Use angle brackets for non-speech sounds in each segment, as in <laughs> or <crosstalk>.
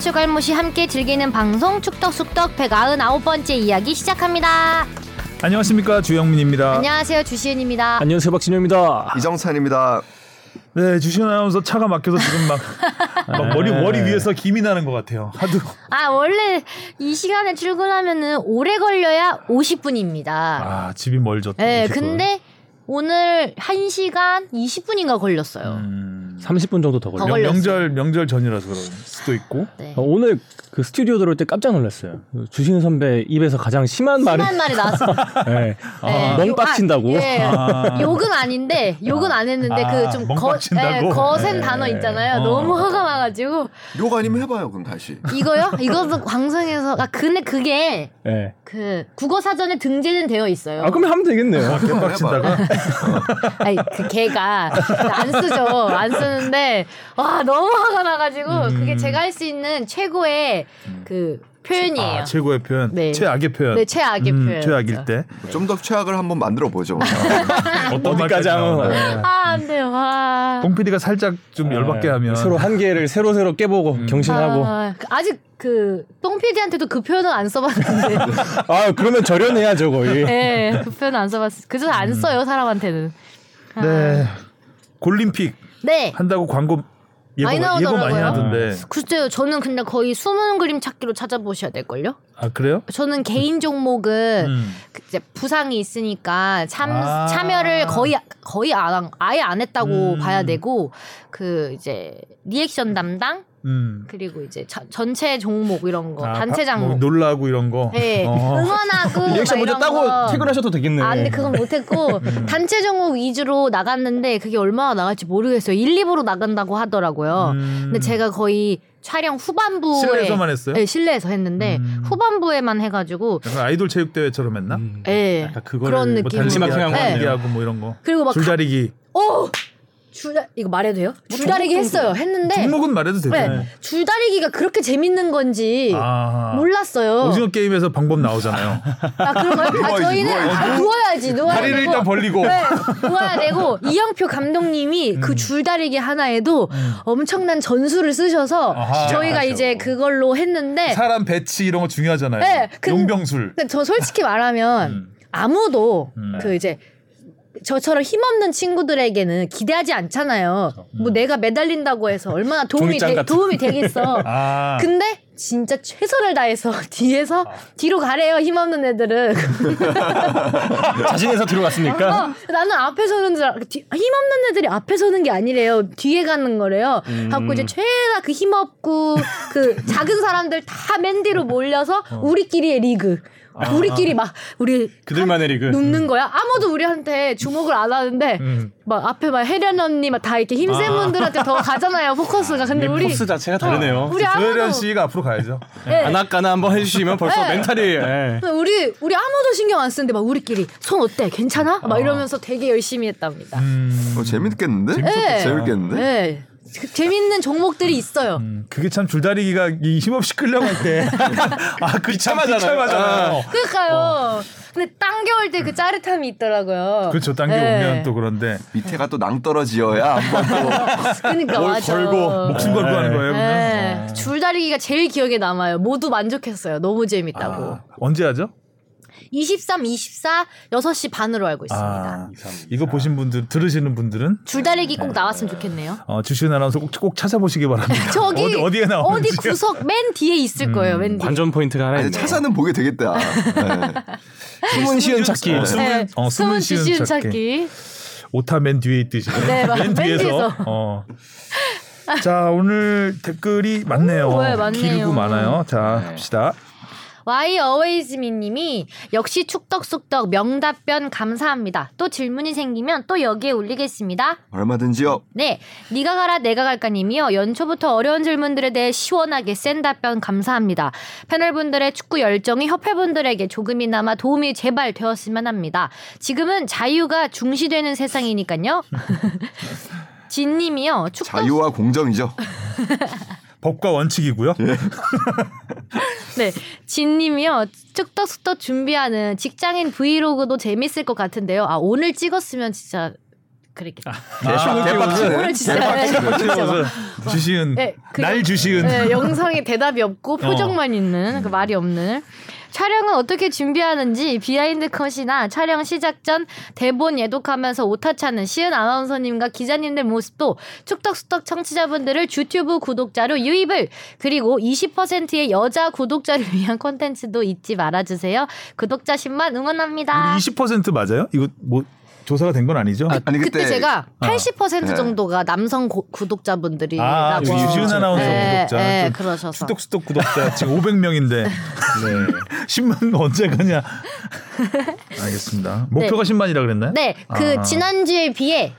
추갈무시 함께 즐기는 방송 축덕숙덕 199번째 이야기 시작합니다. 안녕하십니까 주영민입니다. 안녕하세요 주시은입니다. 안녕하세요 박진영입니다. 이정찬입니다. 네 주시은 아나운서 차가 막혀서 지금 막, <laughs> 막 머리 머리 위에서 김이 나는 것 같아요. 하도 아 원래 이 시간에 출근하면은 오래 걸려야 50분입니다. 아 집이 멀죠. 또 네. 근데 오늘 1시간 20분인가 걸렸어요. 음, 30분 정도 더더 걸려. 명, 명절 명절 전이라서 그럴 수도 있고. 네. 어, 오늘 그 스튜디오 들어올 때 깜짝 놀랐어요. 주신 선배 입에서 가장 심한 말을 심한 말이 나왔어. <laughs> 네. 네. 멍 요- 빡친다고. 아, 예. 아. 욕은 아닌데 욕은 안 했는데 아, 그좀 멍빡친다고? 거센 네. 단어 있잖아요. 어. 너무 화가 나가지고 욕 아니면 해봐요 그럼 다시. 이거요? 이것도 방송에서 아 근데 그게 네. 그 국어 사전에 등재는 되어 있어요. 아 그러면 하면 되겠네요. 개빡친다가 <laughs> 아니 그 개가 안 쓰죠. 안 쓰는 데 와 너무 화가 나가지고 음. 그게 제가 할 수 있는 최고의 그 표현이에요. 아, 최고의 표현, 네. 최악의 표현. 네, 최악의 음, 표현. 최악일 때 좀 더 최악을 한번 만들어 보죠. <laughs> 어떤 어디까지 하면. 아, 안 돼요. 아. 뽕 PD가 살짝 좀 열받게 하면 서로 한계를 새로 새로 깨보고 경신하고. 아, 아, 그- 아직 그 똥피디한테도 그 표현은 안 써봤는데. <laughs> 그러면 절연해야죠 거의. 네, 그 표현 안 써봤어. 그래서 안 써요 사람한테는. 아. 네 골림픽 네. 한다고 광고 예고 많이 예고 많이. 하던데 글쎄요, 저는 근데 거의 숨은 그림 찾기로 찾아보셔야 될 걸요. 아 그래요? 저는 개인 종목은 음. 그 이제 부상이 있으니까 참 아. 참여를 거의 거의 안 한- 아예 안 했다고 음. 봐야 되고 그 이제 리액션 담당 음. 그리고 이제 자- 전체 종목 이런 거 아, 단체 바- 뭐 장목 놀라고 이런 거. 네 <laughs> 어. 응원하고 <laughs> 리액션 막 먼저 따고 거. 퇴근하셔도 되겠네. 아, 근데 그건 못했고 <laughs> 음. 단체 종목 위주로 나갔는데 그게 얼마나 나갈지 모르겠어요. 1, 2부로 나간다고 하더라고요. 음. 근데 제가 거의 촬영 후반부에 실내에서만 했어요? 네, 실내에서 했는데 음. 후반부에만 해가지고 약간 아이돌 체육 대회처럼 했나? 음. 예 약간 그거를 그런 뭐 느낌. 달리기 마지막 하고, 향한 달리기 네. 하고 뭐 이런 거. 그리고 막 줄다리기. 오 줄다 이거 말해도 돼요? 줄다리기 했어요. 했는데 종목은 말해도 되죠. 네, 줄다리기가 그렇게 재밌는 건지 아. 몰랐어요. 오징어 게임에서 방법 나오잖아요. 아 그런 거요? 아 저희는 누워야지. 아, 누워야지 누워야 다리를 되고. 일단 벌리고. 네, 누워야 되고 이영표 감독님이 음. 그 줄다리기 하나에도 엄청난 전술을 쓰셔서 아하. 저희가 이제 그걸로 했는데 사람 배치 이런 거 중요하잖아요. 네, 근- 용병술. 근데 저 솔직히 말하면 음. 아무도 음. 그 이제 저처럼 힘없는 친구들에게는 기대하지 않잖아요. 뭐 내가 매달린다고 해서 얼마나 도움이 되. 도움이 되겠어. <laughs> 아. 근데 진짜 최선을 다해서 <laughs> 뒤에서 뒤로 가래요 힘없는 애들은 <laughs> 자신에서 뒤로 갔으니까. 어, 나는 앞에 서는 줄 알고 뒤- 힘없는 애들이 앞에 서는 게 아니래요 뒤에 가는 거래요 갖고 이제 최다 그 힘없고 그 작은 사람들 다 맨 뒤로 몰려서 우리끼리의 리그 우리끼리 막 우리 그들만의 리그. 눕는 거야 아무도 우리한테 주목을 안 하는데 음. 막 앞에 막 혜련 언니 막 다 이렇게 힘센 분들한테 더 가잖아요 포커스가 근데 우리 포스 자체가 다르네요. 우리 조혜련 씨가 앞으로 가야죠. 네. 아나까나 한번 해주시면 벌써 네. 멘탈이. 예. 우리 우리 아무도 신경 안 쓰는데 막 우리끼리 손 어때 괜찮아 막 이러면서 되게 열심히 했답니다. 음. 어, 재밌겠는데? 네. 재밌겠는데? 네. 그 재밌는 종목들이 있어요. 음, 그게 참 줄다리기가 이 힘없이 끌려갈 때. <laughs> 아, 그참 비참하잖아요. 비참하잖아요. 그러니까요. 근데 당겨올 때 그 짜릿함이 있더라고요. 그렇죠. 당겨 네. 오면 또 그런데 밑에가 또 낭떠러지어야 한번 또. 그러니까 뭘 맞아. 걸고 목숨 걸고 하는 거예요. 네. 어. 줄다리기가 제일 기억에 남아요. 모두 만족했어요. 너무 재밌다고. 아, 언제 하죠? 23, 24, 6시 반으로 알고 있습니다. 아, 이거 보신 분들 들으시는 분들은 줄다리기 꼭 나왔으면 좋겠네요. 어, 주시은 아나운서 꼭, 꼭 찾아보시기 바랍니다. <laughs> 저기 어디, 어디에 나오는지. 어디 구석 맨 뒤에 있을 거예요. 맨 뒤에. 관전 포인트가 하나 있네. 찾아는 보게 되겠다. <laughs> 네. 숨은 시은 찾기. 어, 숨은, 네, 어, 숨은 숨은 시은 찾기. 오타 맨 뒤에 있듯이. 네, 맞- 맨맨 뒤에서. 뒤에서. 어. 자, 오늘 댓글이 많네요. 오, 네, 많네요. 길고 많아요. 자, 갑시다. 와이 어웨이즈미 님이 역시 축덕숙덕 명답변 감사합니다. 또 질문이 생기면 또 여기에 올리겠습니다. 얼마든지요. 네, 니가 가라 내가 갈까 님이요. 연초부터 어려운 질문들에 대해 시원하게 센 답변 감사합니다. 패널분들의 축구 열정이 협회분들에게 조금이나마 도움이 제발 되었으면 합니다. 지금은 자유가 중시되는 세상이니까요. <laughs> 진 님이요. 축덕 자유와 공정이죠. <laughs> 법과 원칙이고요. 네, <laughs> 진님이요. 축덕숙덕 준비하는 직장인 브이로그도 재밌을 것 같은데요. 아 오늘 찍었으면 진짜 그랬겠죠. 아, 대박이네. 오늘 진짜 대박이네. 진짜 주시은 네, 그날 영- 주시은 네, 영상에 대답이 없고 <laughs> 표정만 있는 그 말이 없는 촬영은 어떻게 준비하는지 behind 컷이나 촬영 시작 전 대본 예독하면서 오타 찾는 시은 아나운서님과 기자님들 모습도 축덕수덕 청취자분들을 유튜브 구독자로 유입을 그리고 20%의 여자 구독자를 <laughs> 위한 콘텐츠도 잊지 말아주세요. 구독자 10만 응원합니다. 우리 20% 맞아요? 이거 뭐 조사가 된 건 아니죠? 아 니 그때 그때 제가 80% 네. 정도가 남성 고- 구독자분들이라고 아, 유지은 아나운서 네, 구독자. 네, 좀 그러셔서 수덕수덕 구독자 지금 500명인데 <laughs> 네. 10만 언제 가냐? 알겠습니다. 목표가 10만이라 그랬나요? 네, 그 아. 지난주에 비해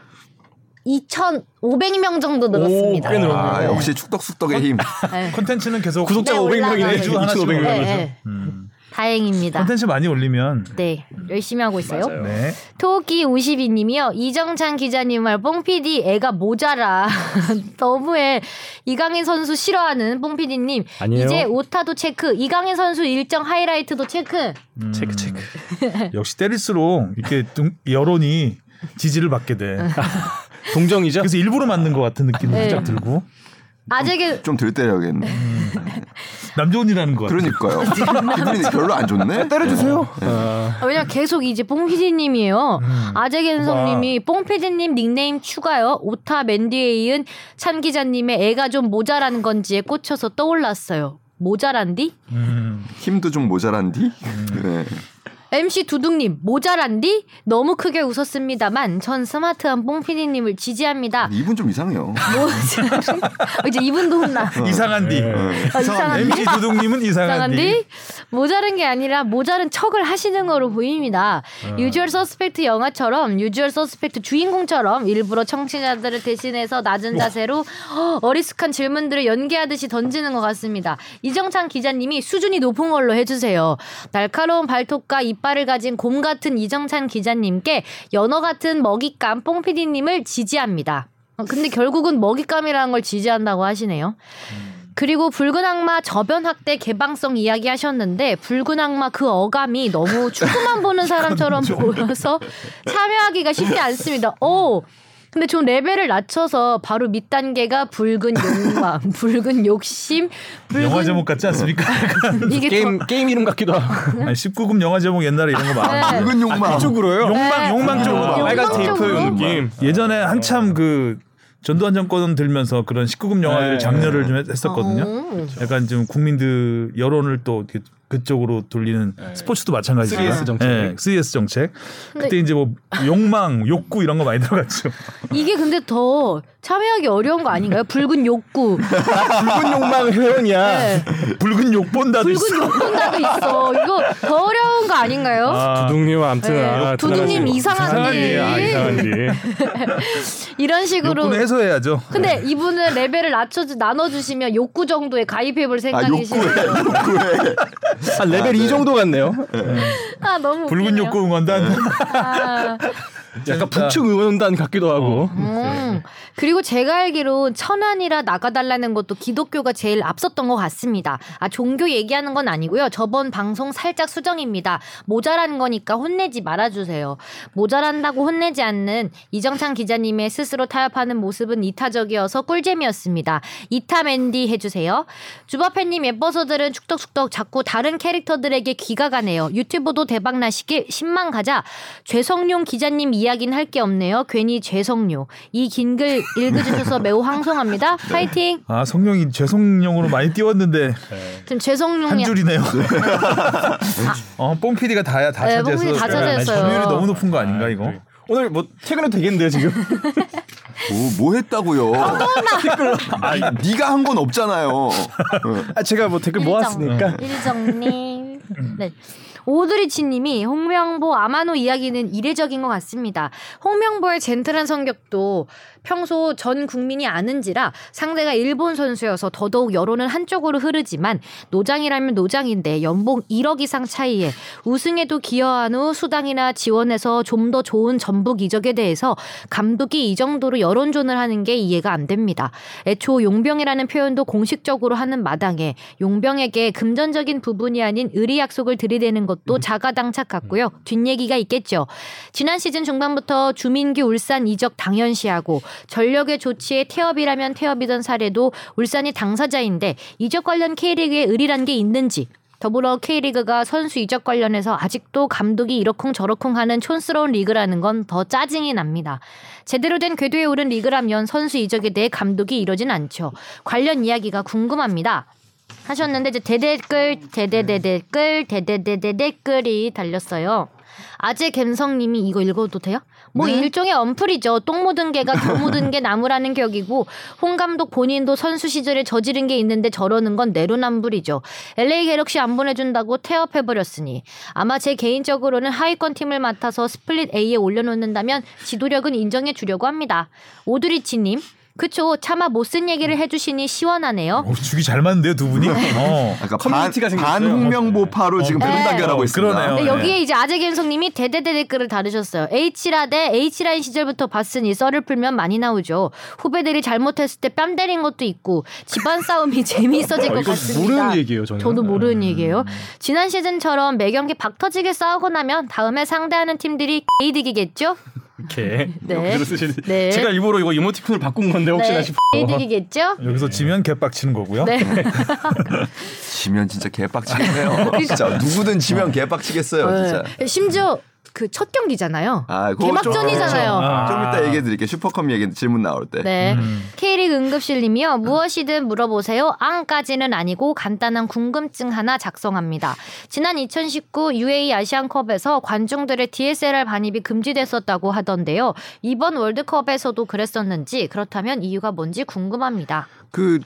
2,500명 정도 늘었습니다. 꽤 늘었네요. 아 역시 축덕숙덕의 힘. 네. 콘텐츠는 계속 구독자가 네, 500명이네. 올라가요. 매주 하나씩 2,500명. 올라가죠. 네, 네. 음. 다행입니다. 콘텐츠 많이 올리면 네, 열심히 하고 있어요. 네. 토끼 52님이요. 이정찬 기자님 말 뽕PD 애가 모자라. <laughs> 너무해. 이강인 선수 싫어하는 뽕PD님. 아니에요. 이제 오타도 체크. 이강인 선수 일정 하이라이트도 체크. 음. 체크 체크. <laughs> 역시 때릴수록 이렇게 좀 여론이 지지를 받게 돼. <laughs> 동정이죠? 그래서 일부러 만든 것 같은 느낌이 네. 살짝 들고 아재게 좀덜 때려야겠네. <laughs> 남조은이라는 것 같아. 그러니까요. <laughs> 기분이 별로 안 좋네. 때려주세요. 네. 아, 아, 왜냐면 계속 이제 뽕피디님이에요. 음. 아재겐성님이 뽕피디님 닉네임 추가요. 오타 맨디에 이은 찬 기자님의 애가 좀 모자란 건지에 꽂혀서 떠올랐어요. 모자란디? 음. 힘도 좀 모자란디. 네. MC 두둥님 모자란디? 너무 크게 웃었습니다만 전 스마트한 뽕피디님을 지지합니다. 이분 좀 이상해요. 모자란 <laughs> 이제 이분도 혼나. 이상한디. 아, 이상한 MC 두둥님은 이상한디. 이상한디 모자른 게 아니라 모자른 척을 하시는 거로 보입니다. 유주얼 서스펙트 영화처럼 유주얼 서스펙트 주인공처럼 일부러 청취자들을 대신해서 낮은 자세로 어, 어리숙한 질문들을 연기하듯이 던지는 것 같습니다. 이정찬 기자님이 수준이 높은 걸로 해주세요. 날카로운 발톱과 이빨을 가진 곰 같은 이정찬 기자님께 연어 같은 먹잇감 뽕피디님을 지지합니다. 어, 근데 결국은 먹잇감이라는 걸 지지한다고 하시네요. 그리고 붉은 악마 저변 학대 개방성 이야기 하셨는데 붉은 악마 그 어감이 너무 <laughs> 축구만 보는 사람처럼 보여서 참여하기가 쉽지 않습니다. 오. 근데 좀 레벨을 낮춰서 바로 밑 단계가 붉은 욕망, <laughs> 붉은 욕심, 붉은 영화 제목 같지 않습니까? <laughs> 이게 게임 게임 이름 같기도 하고. 아니, 19금 영화 제목 옛날에 이런 거 많아. 네. 붉은 욕망. 쪽으로요? 욕망, 욕망 네. 쪽으로. 욕망 빨간 테이프 쪽으로? 느낌. 예전에 한참 그 전두환 정권 들면서 그런 19금 영화들 네. 장려를 좀 했- 했었거든요. 어. 약간 좀 국민들 여론을 또 이렇게 그쪽으로 돌리는 스포츠도 마찬가지죠. 3S 정책. 네, 3S 정책. 그때 이제 뭐 욕망, 욕구 이런 거 많이 들어갔죠. 이게 근데 더 참여하기 어려운 거 아닌가요? 붉은 욕구, 붉은 욕망 회원이야. 네. 붉은 욕 본다도 붉은 있어. 욕 본다도 있어. 이거 더 어려운 거 아닌가요? 아, 두둥님 아무튼 네. 아, 두둥님 대단하시고. 이상한 일. 아, 일. 이상한 일. <laughs> 이런 식으로 욕구는 해소해야죠. 근데 이분은 레벨을 낮춰 나눠 주시면 욕구 정도에 가입해볼 아 생각이시네요. <laughs> 욕구해. 욕구해. 한 레벨 2 정도 같네요. 아 너무 붉은 웃기네요. 욕구 응원단. 아, 약간 북측 의원단 같기도 하고. 음. 그리고 제가 알기로 천안이라 나가달라는 것도 기독교가 제일 앞섰던 것 같습니다. 아 종교 얘기하는 건 아니고요. 저번 방송 살짝 수정입니다. 모자란 거니까 혼내지 말아주세요. 모자란다고 혼내지 않는 이정찬 기자님의 스스로 타협하는 모습은 이타적이어서 꿀잼이었습니다. 이타 맨디 해주세요. 주바페님 예뻐서들은 축덕축덕 자꾸 다른 캐릭터들에게 귀가 가네요. 유튜브도 대박 나시길 10만 가자. 죄성룡 기자님 이야기는 할 게 없네요. 괜히 죄성료. 이긴 글 읽어주셔서 매우 <laughs> 황송합니다. 파이팅. 아 성룡이 죄송용으로 많이 띄웠는데 지금 죄성룡이 한 줄이네요. 어, 뽕 PD가 다야 다 네, PD 다 차지했어요. 점유율이 너무 높은 거 아닌가 이거? 오늘 뭐 퇴근해도 되겠는데요 지금? 뭐, 뭐 했다고요? 아, 네가 한 건 없잖아요. 어. 아, 제가 뭐 댓글 모았으니까. 일정님. 네. 오드리치님이 홍명보 아마노 이야기는 이례적인 것 같습니다. 홍명보의 젠틀한 성격도 평소 전 국민이 아는지라 상대가 일본 선수여서 더더욱 여론은 한쪽으로 흐르지만 노장이라면 노장인데 연봉 1억 이상 차이에 우승에도 기여한 후 수당이나 지원해서 좀 더 좋은 전북 이적에 대해서 감독이 이 정도로 여론전을 하는 게 이해가 안 됩니다. 애초 용병이라는 표현도 공식적으로 하는 마당에 용병에게 금전적인 부분이 아닌 의리 약속을 들이대는 것도 자가당착 같고요. 뒷얘기가 있겠죠. 지난 시즌 중반부터 주민규 울산 이적 당연시하고 전력의 조치에 태업이라면 태업이던 사례도 울산이 당사자인데 이적 관련 K리그에 의리란 게 있는지 더불어 K리그가 선수 이적 관련해서 아직도 감독이 이러쿵 저러쿵 하는 촌스러운 리그라는 건 더 짜증이 납니다. 제대로 된 궤도에 오른 리그라면 선수 이적에 대해 감독이 이러진 않죠. 관련 이야기가 궁금합니다. 하셨는데 이제 대댓글 대대대댓글 대대대대댓글이 달렸어요. 아재 갬성님이 이거 읽어도 돼요? 뭐 일종의 언플이죠. 똥 묻은 개가 겨 묻은 개 나무라는 격이고 홍 감독 본인도 선수 시절에 저지른 게 있는데 저러는 건 내로남불이죠. LA 갤럭시 안 보내준다고 태업해버렸으니 아마 제 개인적으로는 하위권 팀을 맡아서 스플릿 A에 올려놓는다면 지도력은 인정해 주려고 합니다. 오드리치님 그쵸 차마 못 쓴 얘기를 해주시니 시원하네요. 어, 죽이 잘 맞는데요 두 분이. 어. 아까 반, 커뮤니티가 생겼어요. 반홍명보파로 지금 어, 그런 네. 단결하고 어, 있습니다. 그러네요. 근데 네. 여기에 이제 아재갬성님이 대대대 댓글을 다루셨어요. H라 대 H라인 시절부터 봤으니 썰을 풀면 많이 나오죠. 후배들이 잘못했을 때 뺨 때린 것도 있고 집안 싸움이 <laughs> 재미있어질 것 이거 같습니다. 모르는 얘기예요, 저는. 저도 모르는 음. 얘기예요. 지난 시즌처럼 매 경기 박터지게 싸우고 나면 다음에 상대하는 팀들이 게이득이겠죠? 이렇게 <laughs> 네. 그대로 쓰시는. 네. 제가 일부러 이거 이모티콘을 바꾼 건데 혹시나 네, 싶어. 게이득이겠죠? 여기서 지면 개빡치는 거고요. 네. <laughs> 지면 진짜 개빡치겠네요. <laughs> 진짜 누구든 지면 개빡치겠어요, 진짜. 네. 심지어 그첫 경기잖아요. 아, 그거 좀- 개막전이잖아요. 아. 좀 이따 얘기해 드릴게요. 슈퍼컵 얘기 질문 나올 때. 네. 음. K리그 응급실님이요. 무엇이든 물어보세요. 앙까지는 아니고 간단한 궁금증 하나 작성합니다. 지난 2019 UAE 아시안컵에서 관중들의 DSLR 반입이 금지됐었다고 하던데요. 이번 월드컵에서도 그랬었는지 그렇다면 이유가 뭔지 궁금합니다. 그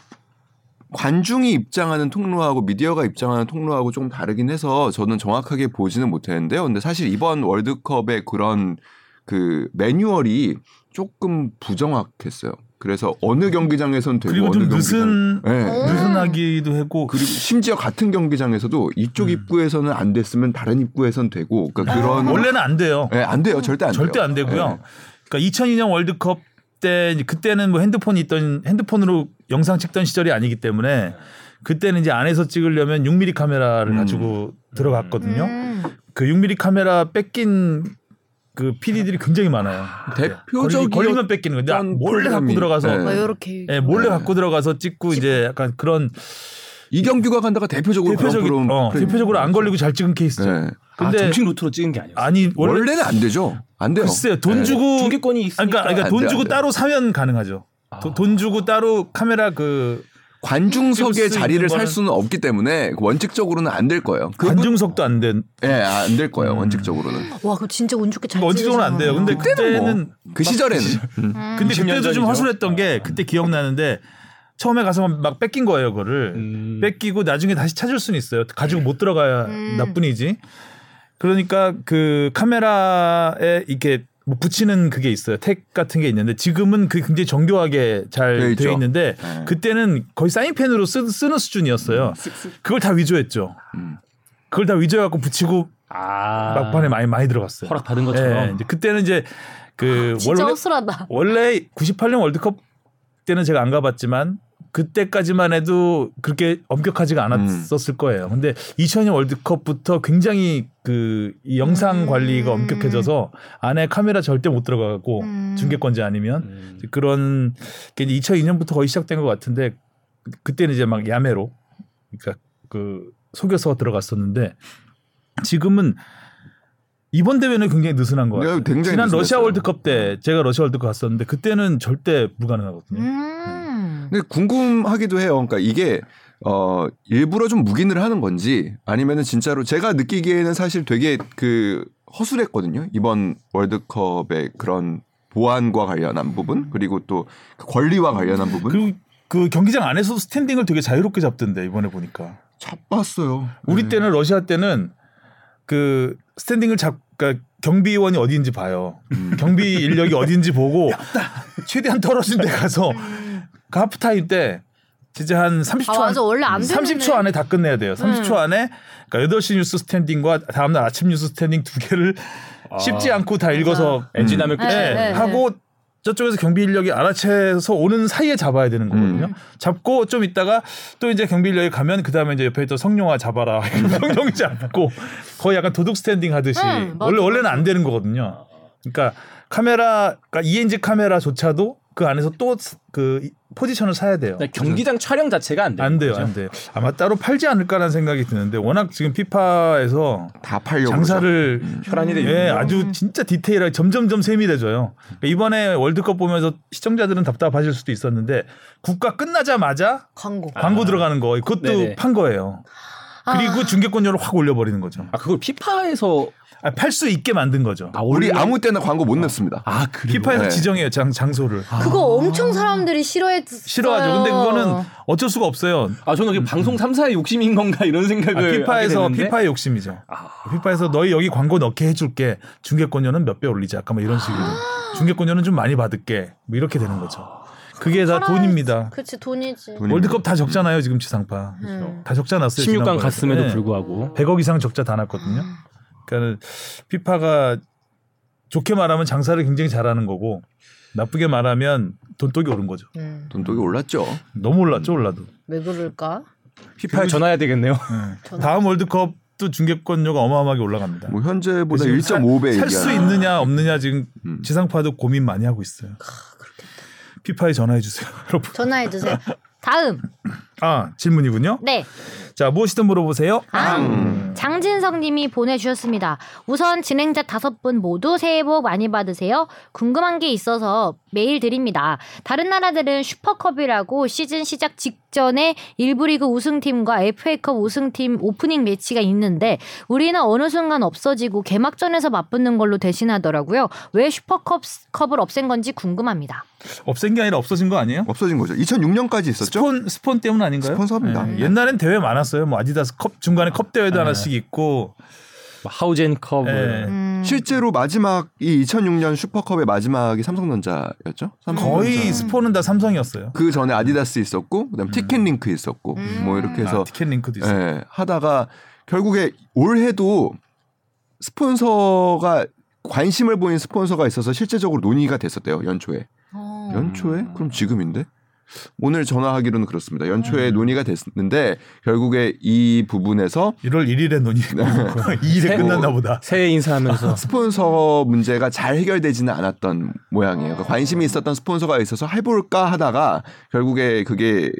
관중이 입장하는 통로하고 미디어가 입장하는 통로하고 조금 다르긴 해서 저는 정확하게 보지는 못했는데요. 근데 사실 이번 월드컵의 그런 그 매뉴얼이 조금 부정확했어요. 그래서 어느 경기장에선 되고 그리고 어느 좀 경기장 느슨 네. 느슨하기도 하고 그리고 심지어 같은 경기장에서도 이쪽 음. 입구에서는 안 됐으면 다른 입구에선 되고 그러니까 그런 원래는 안 돼요. 네, 안 돼요. 절대 안 돼요. 절대 안 되고요. 네. 그러니까 2002년 월드컵 때 그때는 뭐 핸드폰이 있던 핸드폰으로 영상 찍던 시절이 아니기 때문에 그때는 이제 안에서 찍으려면 6mm 카메라를 음. 가지고 들어갔거든요. 음. 그 6mm 카메라 뺏긴 그 PD들이 굉장히 많아요. 대표적이었던 걸리, 면 뺏기는 건데 아, 몰래 갖고 들어가서 네. 뭐 이렇게 예, 몰래 네. 갖고 들어가서 찍고 이제 약간 그런 이경규가 간다가 대표적으로 그런 대표적인 프로그램- 어, 대표적으로 안 걸리고 잘 찍은 케이스죠. 네. 아, 근데 정식 루트로 찍은 게 아니었어요. 아니 원래 원래는 안 되죠. 안 돼요. 글쎄요 돈 네. 주고 중계권이 아니, 있으니까. 그러니까, 그러니까 안돈 돼요, 주고 안 돼요. 따로 사면 가능하죠. 도- 돈 주고 따로 카메라 그수 자리를 살 수는 없기 때문에 원칙적으로는 안 될 거예요. 관중석도 안 된. 예, 안될 거예요. 음. 원칙적으로는. 와, 그거 진짜 운 좋게 잘 원칙적으로는 안 돼요. 근데 그때는 뭐, 그 시절에는 <laughs> 음. 근데 20년 그때도 좀 전이죠. 허술했던 게 그때 기억나는데 처음에 가서 막 뺏긴 거예요, 그거를. 음. 뺏기고 나중에 다시 찾을 수는 있어요. 가지고 못 들어가야 음. 나뿐이지. 그러니까 그 카메라에 이렇게 뭐 붙이는 그게 있어요. 택 같은 게 있는데 지금은 그 굉장히 정교하게 잘. 되어 있는데 네. 그때는 거의 사인펜으로 쓰, 쓰는 수준이었어요. 그걸 다 위조했죠. 음. 그걸 다 위조해갖고 붙이고 아. 막판에 많이 많이 들어갔어요. 허락 받은 것처럼. 예, 이제 그때는 이제 그 진짜 원래 허술하다. 원래 98년 월드컵 때는 제가 안 가봤지만 그때까지만 해도 그렇게 엄격하지가 않았었을 거예요. 근데 2000년 월드컵부터 굉장히 그이 영상 음. 관리가 엄격해져서 안에 카메라 절대 못 들어가고 음. 중계권자 아니면 음. 그런 게 이제 2002년부터 거의 시작된 것 같은데 그때는 이제 막 야매로 그러니까 그 속여서 들어갔었는데 지금은 이번 대회는 굉장히 느슨한 것 네, 같아요. 굉장히 지난 러시아 느슨했어요. 월드컵 때 제가 러시아 월드컵 갔었는데 그때는 절대 불가능하거든요. 음. 근데 궁금하기도 해요. 그러니까 이게 어 일부러 좀 묵인을 하는 건지 아니면은 진짜로 제가 느끼기에는 사실 되게 그 허술했거든요. 이번 월드컵의 그런 보안과 관련한 부분 그리고 또그 권리와 관련한 부분 그리고 그 경기장 안에서도 스탠딩을 되게 자유롭게 잡던데 이번에 보니까 잡았어요. 우리 네. 때는 러시아 때는 그 스탠딩을 잡 그러니까 경비원이 어디인지 봐요. 음. 경비 인력이 어디인지 보고 <laughs> 최대한 떨어진 데 가서 <laughs> 그 하프타임 때 진짜 한 30초 아, 맞아. 안, 원래 안 되는데. 30초 안에 다 끝내야 돼요. 30초 음. 안에 그러니까 8시 뉴스 standing과 다음 날 아침 뉴스 standing 두 개를 쉬지 않고 다 읽어서 NG나면 끝이에요. 네, 네. 하고 저쪽에서 경비 인력이 알아채서 오는 사이에 잡아야 되는 거거든요. 음. 잡고 좀 있다가 또 이제 경비 인력이 가면 그 다음에 이제 옆에 있던 성룡아 잡아라. <laughs> 성룡이 잡고 거의 약간 도둑 standing 하듯이 응, 맞아, 원래 원래는. 안 되는 거거든요. 그러니까 카메라, 그러니까 ENG 카메라조차도 그 안에서 또 그 포지션을 사야 돼요. 그러니까 경기장 촬영 자체가 안 돼요. 안 돼요, 그죠? 안 돼요. 아마 따로 팔지 않을까라는 생각이 드는데 워낙 지금 피파에서 다 팔려고 장사를 혈안이 돼 예, 아주 진짜 디테일하게 점점점 세밀해져요. 그러니까 이번에 월드컵 보면서 시청자들은 답답하실 수도 있었는데 국가 끝나자마자 광고. 광고 들어가는 거 그것도 네네. 판 거예요. 그리고 중계권료를 확 올려버리는 거죠. 아 그걸 피파에서 팔수 있게 만든 거죠. 아, 우리 아무 때나 광고 못 냈습니다. 아 그래요? 피파에서 네. 지정해요 장, 장소를. 그거 엄청 사람들이 싫어했어요. 싫어하죠. 근데 그거는 어쩔 수가 없어요. 아 저는 그 방송 3사의 욕심인 건가 이런 아, 생각을 하게 피파에서. 피파의 욕심이죠. 아. 피파에서 너희 여기 광고 넣게 해줄게. 중계권료는 몇 배 올리자. 아까 뭐 이런 식으로. 중계권료는 좀 많이 받을게. 뭐 이렇게 되는 거죠. 그게 다 돈입니다. 그렇지 돈이지. 돈이- 월드컵 다 적잖아요 지금 지상파. 음. 다 적자 났어요. 16강 지난번에. 갔음에도 네. 불구하고 100억 이상 적자 다 났거든요. 그러니까 피파가 좋게 말하면 장사를 굉장히 잘하는 거고 나쁘게 말하면 돈독이 오른 거죠. 음. 돈독이 올랐죠. 너무 올랐죠 올라도. 왜 그럴까? 피파에 전화해야 되겠네요. 네. 다음 월드컵도 중계권료가 어마어마하게 올라갑니다. 뭐 현재보다 지금 1.5배 살 수. 있느냐 없느냐 지금 음. 지상파도 고민 많이 하고 있어요. 피파에 전화해 주세요, <laughs> 여러분. 전화해 주세요. 다음. 아 질문이군요. 네. 자 무엇이든 물어보세요. 아, 장진성 님이 보내주셨습니다. 우선 진행자 다섯 분 모두 새해 복 많이 받으세요. 궁금한 게 있어서 메일 드립니다. 다른 나라들은 슈퍼컵이라고 시즌 시작 직전에 일부 리그 우승팀과 FA컵 우승팀 오프닝 매치가 있는데 우리는 어느 순간 없어지고 개막전에서 맞붙는 걸로 대신하더라고요. 왜 슈퍼컵을 없앤 건지 궁금합니다. 없앤 게 아니라 없어진 거 아니에요? 없어진 거죠. 2006년까지 있었죠. 스폰 스폰 때문 아닌가요? 스폰서입니다. 예. 옛날엔 대회 많았어요. 뭐 아디다스 컵 중간에 컵 대회도 네. 하나씩 있고. 뭐 하우젠컵 예. 음, 실제로 마지막이 2006년 슈퍼컵의 마지막이 삼성전자였죠. 삼성전자. 거의 스폰은 다 삼성이었어요. 그 전에 아디다스 있었고 그다음 에 티켓링크 있었고 음. 뭐 이렇게 해서 아, 티켓 링크도 있어요. 예, 하다가 결국에 올해도 스폰서가 관심을 보인 스폰서가 있어서 실제적으로 논의가 됐었대요 연초에 어. 연초에 그럼 지금인데 오늘 전화하기로는 그렇습니다 연초에 논의가 됐는데 결국에 이 부분에서 1월 1일에 논의. <laughs> 2일에 끝났나 보다. 새해 인사하면서 <laughs> 스폰서 문제가 잘 해결되지는 않았던 모양이에요. 그러니까 관심이 있었던 스폰서가 있어서 해볼까 하다가 결국에 그게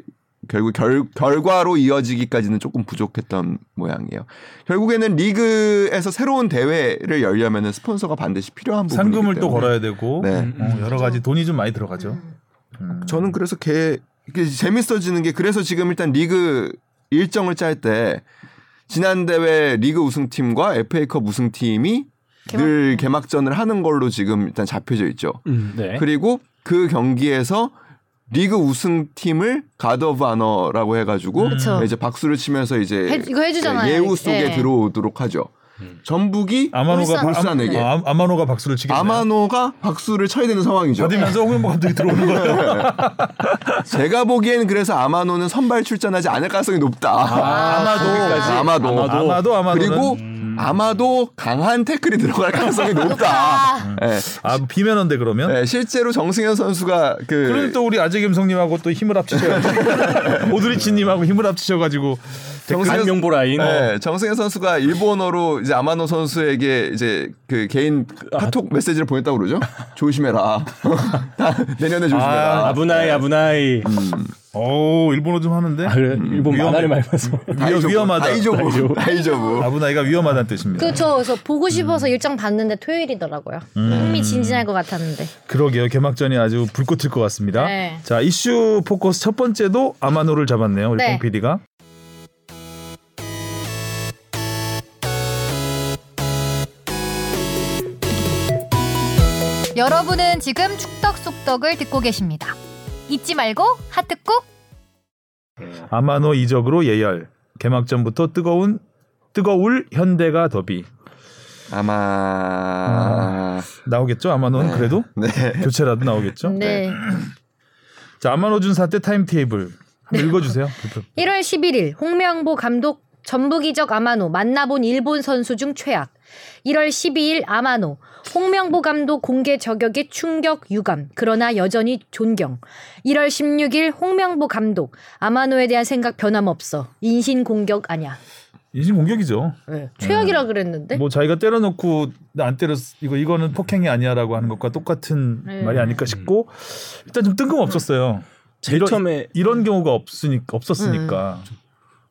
결국 결, 결과로 이어지기까지는 조금 부족했던 모양이에요. 결국에는 리그에서 새로운 대회를 열려면은 스폰서가 반드시 필요한 부분이기 상금을 또. 걸어야 되고 네. 어, 여러 가지 돈이 좀 많이 들어가죠. 음. 저는 그래서 개 이게 재밌어지는 게 그래서 지금 일단 리그 일정을 짤 때 지난 대회 리그 우승팀과 FA컵 우승팀이 늘 개막전을 하는 걸로 지금 일단 잡혀져 있죠. 음, 네. 그리고 그 경기에서 리그 우승팀을 guard of honor라고 해가지고 그쵸. 이제 박수를 치면서 이제 해- 이거 해주잖아요. 예우 속에 예. 들어오도록 하죠. 음. 전북이 아마노가 울산- 울산에게. 아, 아마노가 박수를 치겠네요. 아마노가 박수를 쳐야 되는 상황이죠. 받으면서 홍명보 감독이 들어오는 <laughs> 거예요. 제가 보기엔 그래서 아마노는 선발 출전하지 않을 가능성이 높다. 아 마도 거기까지. 아마도. 아마도. 아마도 아마도는 그리고 아마도 강한 태클이 들어갈 가능성이 <laughs> 높다. 예. 아 비면언데 그러면. 예, 실제로 정승현 선수가 그 그럼 또 우리 아재 김성님하고 또 힘을 합치셔가지고 <laughs> 오드리치님하고 힘을 합치셔가지고 안명보 라인 네, 정승현 선수가 일본어로 이제 아마노 선수에게 이제 그 개인 카톡 메시지를 보냈다고 그러죠. 조심해라. <laughs> 내년에 조심해라. 아, 아부나이 아부나이 오 일본어 좀 하는데 아, 그래, 일본 위험해. 만화를 말면서 위험, 위험하다. 다이조부. 다이조부. 아부나이가 위험하다는 뜻입니다. 그저 그래서 보고 싶어서 일정 봤는데 토요일이더라고요. 흥미진진할 것 같았는데. 그러게요. 개막전이 아주 불꽃일 것 같습니다. 네. 자 이슈 포커스 첫 번째도 아마노를 잡았네요. 우리 네. 뽕 PD가. 여러분은 지금 축덕 속덕을 듣고 계십니다. 잊지 말고 하트 꾹. 아마노 이적으로 예열. 개막전부터 뜨거운 뜨거울 현대가 더비 아마 나오겠죠. 아마노는 네. 그래도 네. 교체라도 나오겠죠. 네. 자 아마노 준 사태 타임 테이블 한번 읽어주세요. <laughs> 1월 11일 홍명보 감독 전북 이적 아마노 만나본 일본 선수 중 최악. 1월 12일 아마노 홍명보 감독 공개 저격에 충격 유감 그러나 여전히 존경. 1월 16일 홍명보 감독 아마노에 대한 생각 변함없어. 인신 공격 아니야. 인신 공격이죠. 네. 최악이라 그랬는데. 뭐 자기가 때려놓고 나안 때렸 이거 이거는 폭행이 아니야라고 하는 것과 똑같은 네. 말이 아닐까 싶고 일단 좀 뜬금없었어요. 제일 이런, 처음에 이런 경우가 없으니까 없었으니까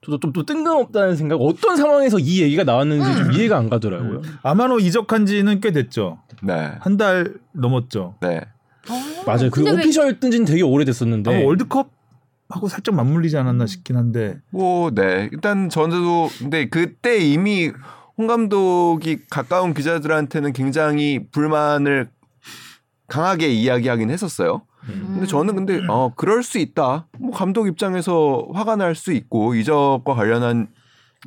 저도 좀또 뜬금없다는 생각. 어떤 상황에서 이 얘기가 나왔는지 좀 이해가 안 가더라고요. 아마노 이적한 지는 꽤 됐죠. 네. 한 달 넘었죠. 네. 맞아요. 그 오피셜 뜬 지는 되게 오래됐었는데. 아마 월드컵 하고 살짝 맞물리지 않았나 싶긴 한데 뭐, 네. 일단 저도 근데 그때 이미 홍 감독이 가까운 기자들한테는 굉장히 불만을 강하게 이야기하긴 했었어요. 근데 저는 근데 어 그럴 수 있다. 뭐 감독 입장에서 화가 날 수 있고 이적과 관련한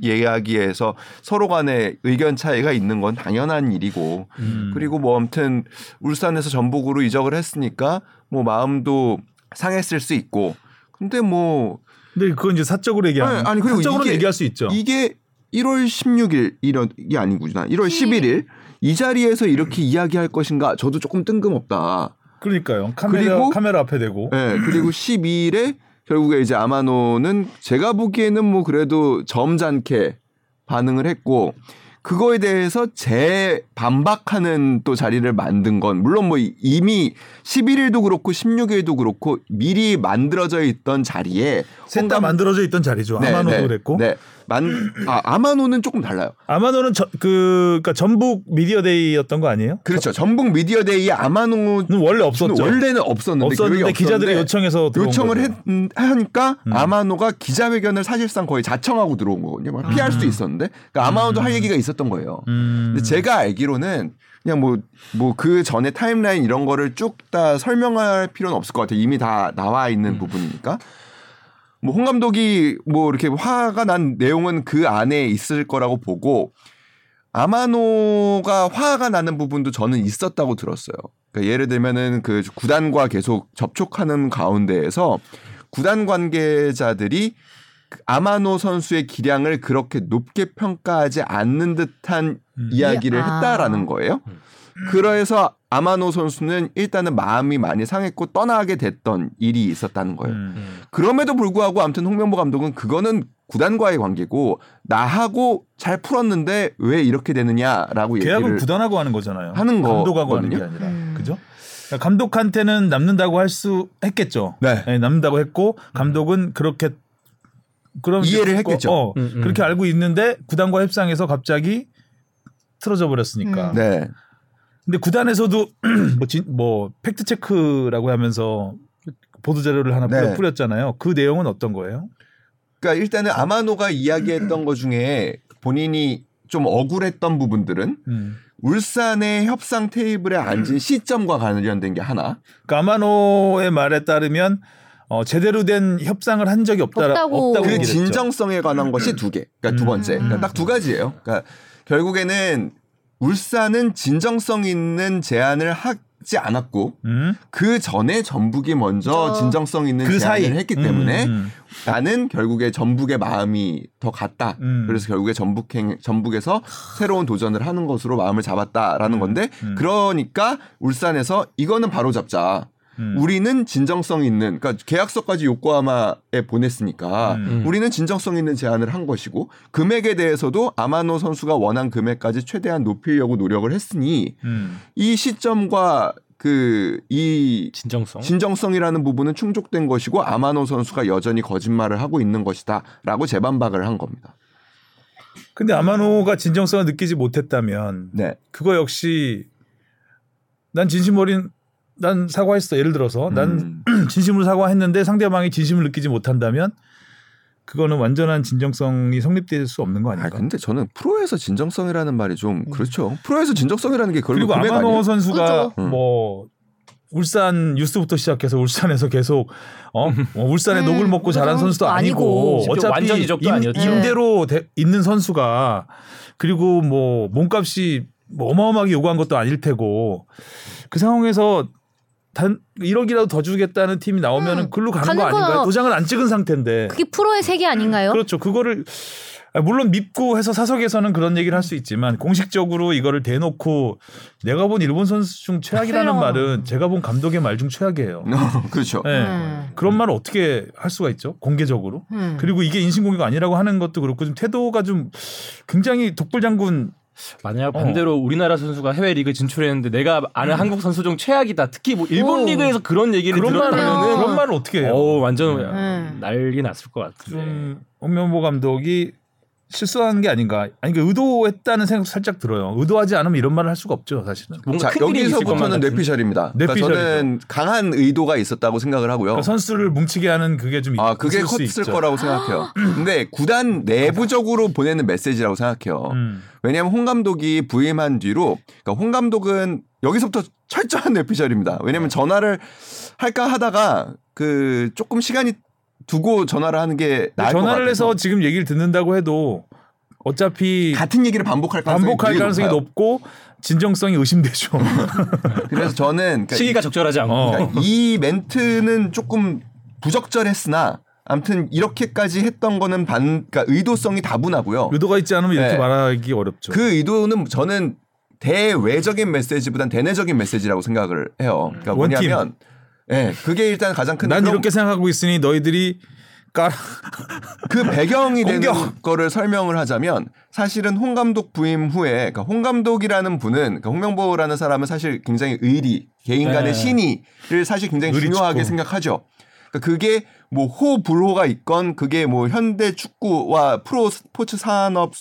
이야기에서 서로 간에 의견 차이가 있는 건 당연한 일이고 음. 그리고 뭐 아무튼 울산에서 전북으로 이적을 했으니까 뭐 마음도 상했을 수 있고 근데 뭐 근데 그건 이제 사적으로 얘기하면 아니, 아니, 그리고 사적으로 이게- 얘기할 수 있죠. 이게 1월 16일 이런 이게 아니구나. 1월 11일 이 자리에서 이렇게 이야기할 것인가? 저도 조금 뜬금없다. 그러니까요. 카메라 그리고- 카메라 앞에 대고 네, 그리고 12일에 결국에 이제 아마노는 제가 보기에는 뭐 그래도 점잖게 반응을 했고 그거에 대해서 재반박하는 또 자리를 만든 건 물론 뭐 이미 11일도 그렇고 16일도 그렇고 미리 만들어져 있던 자리에 셋 다 만들어져 있던 자리죠. 네, 아마노도 네, 그랬고 네. 만 아, 아마노는 조금 달라요. 아마노는 저, 그 그러니까 전북 미디어데이였던 거 아니에요? 그렇죠. 전북 미디어데이에 아마노는 는 원래 없었죠. 원래는 없었는데 없었는데 기자들이 요청해서 들어온 요청을. 했, 하니까 음. 아마노가 기자회견을 사실상 거의 자청하고 들어온 거거든요. 뭐 피할 수도 있었는데 그러니까 아마노도 할 얘기가 있었 던 거예요. 음. 근데 제가 알기로는 그냥 뭐 뭐 그 전에 타임라인 이런 거를 쭉 다 설명할 필요는 없을 것 같아요. 이미 다 나와 있는 음. 부분이니까. 뭐 홍 감독이 뭐 이렇게 화가 난 내용은 그 안에 있을 거라고 보고 아마노가 화가 나는 부분도 저는 있었다고 들었어요. 그러니까 예를 들면은 그 구단과 계속 접촉하는 가운데에서 구단 관계자들이 그 아마노 선수의 기량을 그렇게 높게 평가하지 않는 듯한 음. 이야기를 아. 했다라는 거예요. 그래서 아마노 선수는 일단은 마음이 많이 상했고 떠나게 됐던 일이 있었다는 거예요. 음. 그럼에도 불구하고 아무튼 홍명보 감독은 그거는 구단과의 관계고 나하고 잘 풀었는데 왜 이렇게 되느냐라고 얘기를 구단하고 하는 거잖아요. 하는 감독하고 하는 게 거거든요. 아니라 음. 그죠? 그러니까 감독한테는 남는다고 할 수 했겠죠. 네. 남는다고 했고 감독은 그렇게 그럼 이해를 했겠죠. 어, 음, 음. 그렇게 알고 있는데 구단과 협상해서 갑자기 틀어져 버렸으니까. 음. 네. 근데 구단에서도 <clears throat> 뭐, 진, 뭐 팩트 체크라고 하면서 보도 자료를 하나 네. 뿌렸잖아요. 그 내용은 어떤 거예요? 그러니까 일단은 아마노가 이야기했던 것 중에 본인이 좀 억울했던 부분들은 음. 울산의 협상 테이블에 앉은 시점과 관련된 게 하나. 그러니까 아마노의 말에 따르면 어, 제대로 된 협상을 한 적이 없다, 없다고. 없다고 그. 진정성에 관한 것이 두 개. 그러니까 두 음. 번째. 그러니까 음. 딱두 가지예요. 그러니까 결국에는 울산은 진정성 있는 제안을 하지 않았고 음? 그 전에 전북이 먼저 저- 진정성 있는 그 제안을 사이 했기 때문에 음, 나는 결국에 전북의 마음이 더 갔다. 음. 그래서 결국에 전북행 전북에서 새로운 도전을 하는 것으로 마음을 잡았다라는 건데 음. 그러니까 울산에서 이거는 바로 잡자. 음. 우리는 진정성 있는 그러니까 계약서까지 요코하마에 보냈으니까 음. 우리는 진정성 있는 제안을 한 것이고 금액에 대해서도 아마노 선수가 원한 금액까지 최대한 높이려고 노력을 했으니 음. 이 시점과 그 이 진정성. 진정성이라는 부분은 충족된 것이고 아마노 선수가 여전히 거짓말을 하고 있는 것이다라고 재반박을 한 겁니다. 근데 아마노가 진정성을 느끼지 못했다면 네. 그거 역시 난 진심 어린 난 사과했어. 예를 들어서 난 음. <clears throat> 진심으로 사과했는데 상대방이 진심을 느끼지 못한다면 그거는 완전한 진정성이 성립될 수 없는 거아 아닌가? 근데 저는 프로에서 진정성이라는 말이 좀 그렇죠. 프로에서 진정성이라는 게 그리고 아마노? 선수가 그죠. 뭐 울산 뉴스부터 시작해서 울산에서 계속 어, 어, 울산에 음, 녹을 먹고 자란 선수도 아니고 아니고. 어차피 완전 이적도 임, 아니었죠. 임대로 대- 있는 선수가 그리고 뭐 몸값이 뭐 어마어마하게 요구한 것도 아닐 테고 그 상황에서 단 1억이라도 더 주겠다는 팀이 나오면은 음, 글로 가는 가는 거 아닌가요? 거야. 도장을 안 찍은 상태인데 그게 프로의 세계 아닌가요? 그렇죠. 그거를 아, 물론 밉고 해서 사석에서는 그런 얘기를 할 수 있지만 공식적으로 이거를 대놓고 내가 본 일본 선수 중 최악이라는 훌륭. 말은 제가 본 감독의 말 중 최악이에요. <laughs> 그렇죠. 네. 음. 그런 말을 어떻게 할 수가 있죠? 공개적으로. 음. 그리고 이게 인신공격 아니라고 하는 것도 그렇고 좀 태도가 좀 굉장히 독불장군 만약 반대로 우리나라 선수가 해외 리그 진출했는데 내가 아는 한국 선수 중 최악이다. 특히 뭐 일본 오. 리그에서 그런 얘기를 그런 말은 들었다면은 그런 말을 어떻게 해요? 어 완전 음. 난리 났을 것 같은데. 좀 홍명보 감독이 실수한 게 아닌가? 아니 그 의도했다는 생각 살짝 들어요. 의도하지 않으면 이런 말을 할 수가 없죠, 사실은. 뭔가 자 여기서부터는. 뇌피셜입니다. 그러니까 뇌피셜이죠. 저는 강한 의도가 있었다고 생각을 하고요. 그러니까 선수를 뭉치게 하는 그게 좀 아 그게 컸을 있죠. 거라고 생각해요. 근데 구단 내부적으로 보내는 메시지라고 생각해요. 음. 왜냐하면 홍 감독이 부임한 뒤로 그러니까 홍 감독은 여기서부터 철저한 뇌피셜입니다. 왜냐하면 전화를 할까 하다가 그 조금 시간이 두고 전화를 하는 게 나을 것 전화를 같아서 해서 지금 얘기를 듣는다고 해도 어차피 같은 얘기를 반복할 가능성이 반복할 가능성이. 높고 진정성이 의심되죠. <laughs> 그래서 저는 그러니까 시기가 적절하지 않고. 어. 그러니까 이 멘트는 조금 부적절했으나 아무튼 이렇게까지 했던 거는 반 그러니까 의도성이 다분하고요. 의도가 있지 않으면 이렇게 네. 말하기 어렵죠. 그 의도는 저는 대외적인 메시지보단 대내적인 메시지라고 생각을 해요. 그러니까 원팀. 뭐냐면 예, 그게 일단 가장 큰 난 이렇게 생각하고 있으니 너희들이 까라. 그 배경이 되는 공격! 거를 설명을 하자면 사실은 홍 감독 부임 후에 그러니까 홍 감독이라는 분은 그러니까 홍명보라는 사람은 사실 굉장히 의리 개인 간의 네. 신의를 사실 굉장히 의리 중요하게. 생각하죠. 그러니까 그게 뭐 호불호가 있건 그게 뭐 현대 축구와 프로 스포츠 산업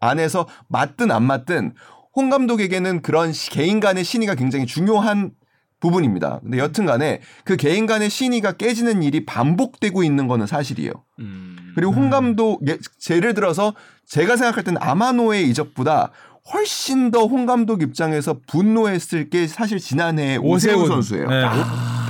안에서 맞든 안 맞든 홍 감독에게는 그런 시- 개인 간의 신의가 굉장히 중요한 부분입니다. 근데 여튼 간에 그 개인 간의 신의가 깨지는 일이 반복되고 있는 거는 사실이에요. 음. 그리고 홍 감독 예, 예를 들어서 제가 생각할 때는 아마노의 이적보다 훨씬 더 홍 감독 입장에서 분노했을 게 사실 지난해 오세훈 선수예요. 네.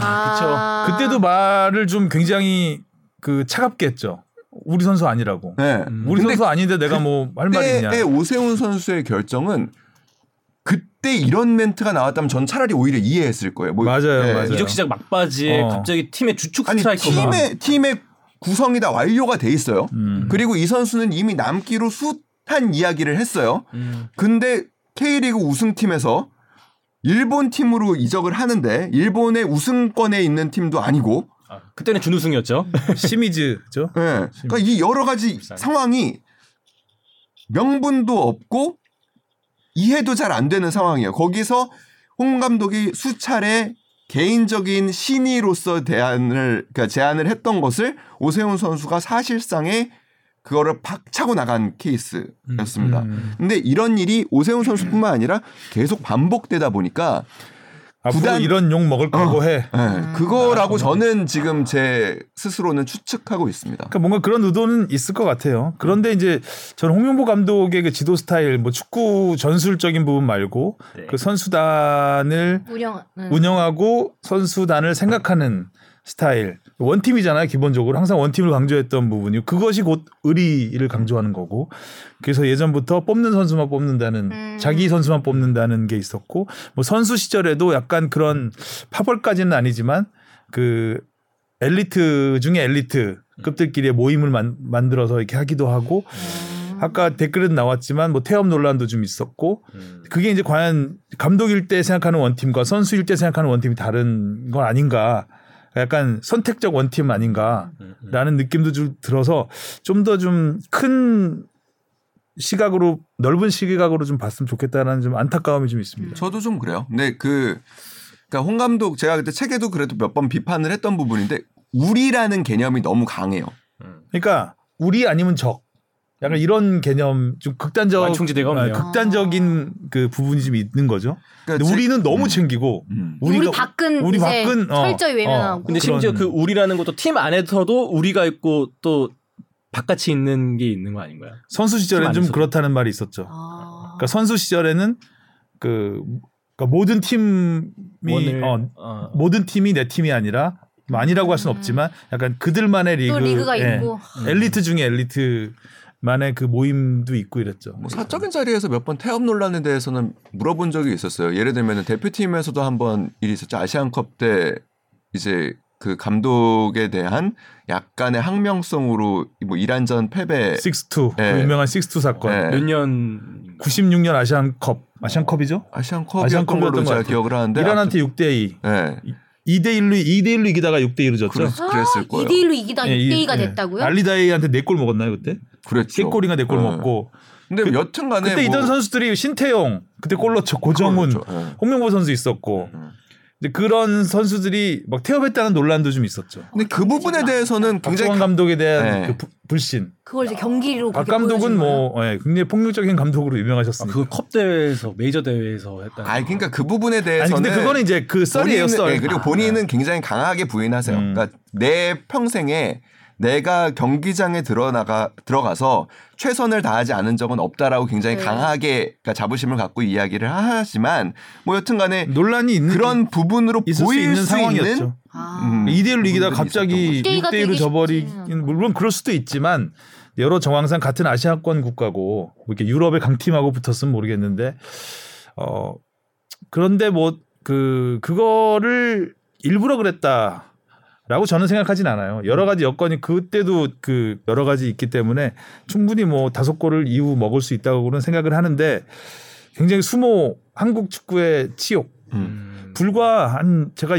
아. 그때도 말을 좀 굉장히 그 차갑게 했죠. 우리 선수 아니라고. 네. 우리 근데 선수 아닌데 내가 뭐 할 말이 있냐. 그때의 오세훈 선수의 결정은 그때 이런 멘트가 나왔다면 전 차라리 오히려 이해했을 거예요. 뭐, 맞아요, 네. 맞아요. 이적 시작 막바지에 어. 갑자기 팀의 주축 스트라이커가 팀의 팀의 구성이 다 완료가 돼 있어요. 음. 그리고 이 선수는 이미 남기로 숱한 이야기를 했어요. 음. 근데 K리그 우승팀에서 일본 팀으로 이적을 하는데 일본의 우승권에 있는 팀도 아니고 아, 그때는 준우승이었죠. <laughs> 시미즈죠. 예. 그러니까 이 여러 가지 상황이 명분도 없고 이해도 잘 안 되는 상황이에요. 거기서 홍 감독이 수차례 개인적인 신의로서 대안을 그러니까 제안을 했던 것을 오세훈 선수가 사실상의 그거를 박차고 나간 케이스였습니다. 음. 근데 이런 일이 오세훈 선수뿐만 아니라 계속 반복되다 보니까 구단- 이런 욕 먹을 각오해. 예, 그거라고 저는 지금 제 스스로는 추측하고 있습니다. 그러니까 뭔가 그런 의도는 있을 것 같아요. 그런데 이제 저는 홍명보 감독의 그 지도 스타일, 뭐 축구 전술적인 부분 말고 네. 그 선수단을 운영 음. 운영하고 선수단을 생각하는 스타일. 원팀이잖아요, 기본적으로. 항상 원팀을 강조했던 부분이 그것이 곧 의리를 강조하는 거고. 그래서 예전부터 뽑는 선수만 뽑는다는 음. 자기 선수만 뽑는다는 게 있었고 뭐 선수 시절에도 약간 그런 파벌까지는 아니지만 그 엘리트 중에 엘리트 급들끼리의 모임을 만, 만들어서 이렇게 하기도 하고 음. 아까 댓글에도 나왔지만 뭐 태업 논란도 좀 있었고 음. 그게 이제 과연 감독일 때 생각하는 원팀과 선수일 때 생각하는 원팀이 다른 건 아닌가 약간 선택적 원팀 아닌가라는 음. 느낌도 좀 들어서 좀 더 좀 큰 시각으로 넓은 시각으로 좀 봤으면 좋겠다라는 좀 안타까움이 좀 있습니다. 저도 좀 그래요. 근데 그 그러니까 홍 감독 제가 그때 책에도 그래도 몇 번 비판을 했던 부분인데 우리라는 개념이 너무 강해요. 그러니까 우리 아니면 적. 약간 이런 개념 좀 극단적 완충지대가 없네요. 아, 극단적인 그 부분이 좀 있는 거죠. 그러니까 근데 제- 우리는 너무 음. 챙기고 음. 우리 우리가- 밖은 우리 이제 밖은 어, 철저히 외면하고. 어. 근데 심지어 그 그런- 우리라는 것도 팀 안에서도 우리가 있고 또 바깥이 있는 게 있는 거 아닌가요? 선수 시절에는 팀좀 안에서도. 그렇다는 말이 있었죠. 아. 그러니까 선수 시절에는 그 그러니까 모든 팀이 원을 어, 어, 모든 팀이 내 팀이 아니라 뭐 아니라고 할 수는 음. 없지만 약간 그들만의 리그 또 리그가 예. 있고. 엘리트 중에 엘리트 만의 그 모임도 있고 이랬죠. 뭐 사적인 자리에서 몇 번 태업 논란에 대해서는 물어본 적이 있었어요. 예를 들면 대표팀에서도 한 번 일이 있었죠. 아시안컵 때 이제 그 감독에 대한 약간의 항명성으로 뭐 이란전 패배 식스투 그 네. 유명한 식스투 사건. 네. 몇년 96년 아시안컵 아시안컵이죠? 아시안컵이었던 아시안컵이었던 걸로 것 제가 같아요. 기억을 하는데 이란한테 6대 2. 네. 2대 1로 2대 1로 이기다가 6대 2로 졌죠. 그랬, 그랬 을 거예요. 2대 1로 이기다 예, 6대 이- 2가 예. 됐다고요? 알리다이한테 4골 먹었나요, 그때? 그랬죠. 3골인가 4골 네. 먹고. 근데 그- 여튼간에 그때 뭐 있던 선수들이 신태용, 그때 골 넣죠. 고정훈, 그렇죠. 예. 홍명보 선수 있었고. 음. 근데 그런 선수들이 막 태업했다는 논란도 좀 있었죠. 근데 그 부분에 대해서는 굉장히 박정환 감독에 대한 네. 그 부- 불신. 그걸 이제 경기로 박 감독은? 뭐 예, 굉장히 폭력적인 감독으로 아, 유명하셨습니다. 그거 컵 대회에서 메이저 대회에서 했다. 아 그러니까 그 부분에 아니 대해서는 근데 그거는 이제 그 썰이에요, 썰. 예, 그리고 본인은 굉장히 강하게 부인하세요. 음. 그러니까 내 평생에 내가 경기장에 들어나가 들어가서 최선을 다하지 않은 적은 없다라고 굉장히 네. 강하게 그러니까 자부심을 갖고 이야기를 하지만 뭐 여튼간에 논란이 있는 그런 부분으로 있을 수 보일 있는 수 상황이었죠. 있는 아. 음, 2대 1로 이기다 갑자기 있었던 거죠. 6대 1로 되기 져버리긴. 물론 그럴 수도 있지만 여러 정황상 같은 아시아권 국가고 뭐 이렇게 유럽의 강팀하고 붙었으면 모르겠는데 어 그런데 뭐 그 그거를 일부러 그랬다. 라고 저는 생각하진 않아요. 여러 가지 여건이 그때도 그 여러 가지 있기 때문에 충분히 뭐 다섯 골을 이후 먹을 수 있다고는 생각을 하는데 굉장히 수모 한국 축구의 치욕. 음. 불과 한 제가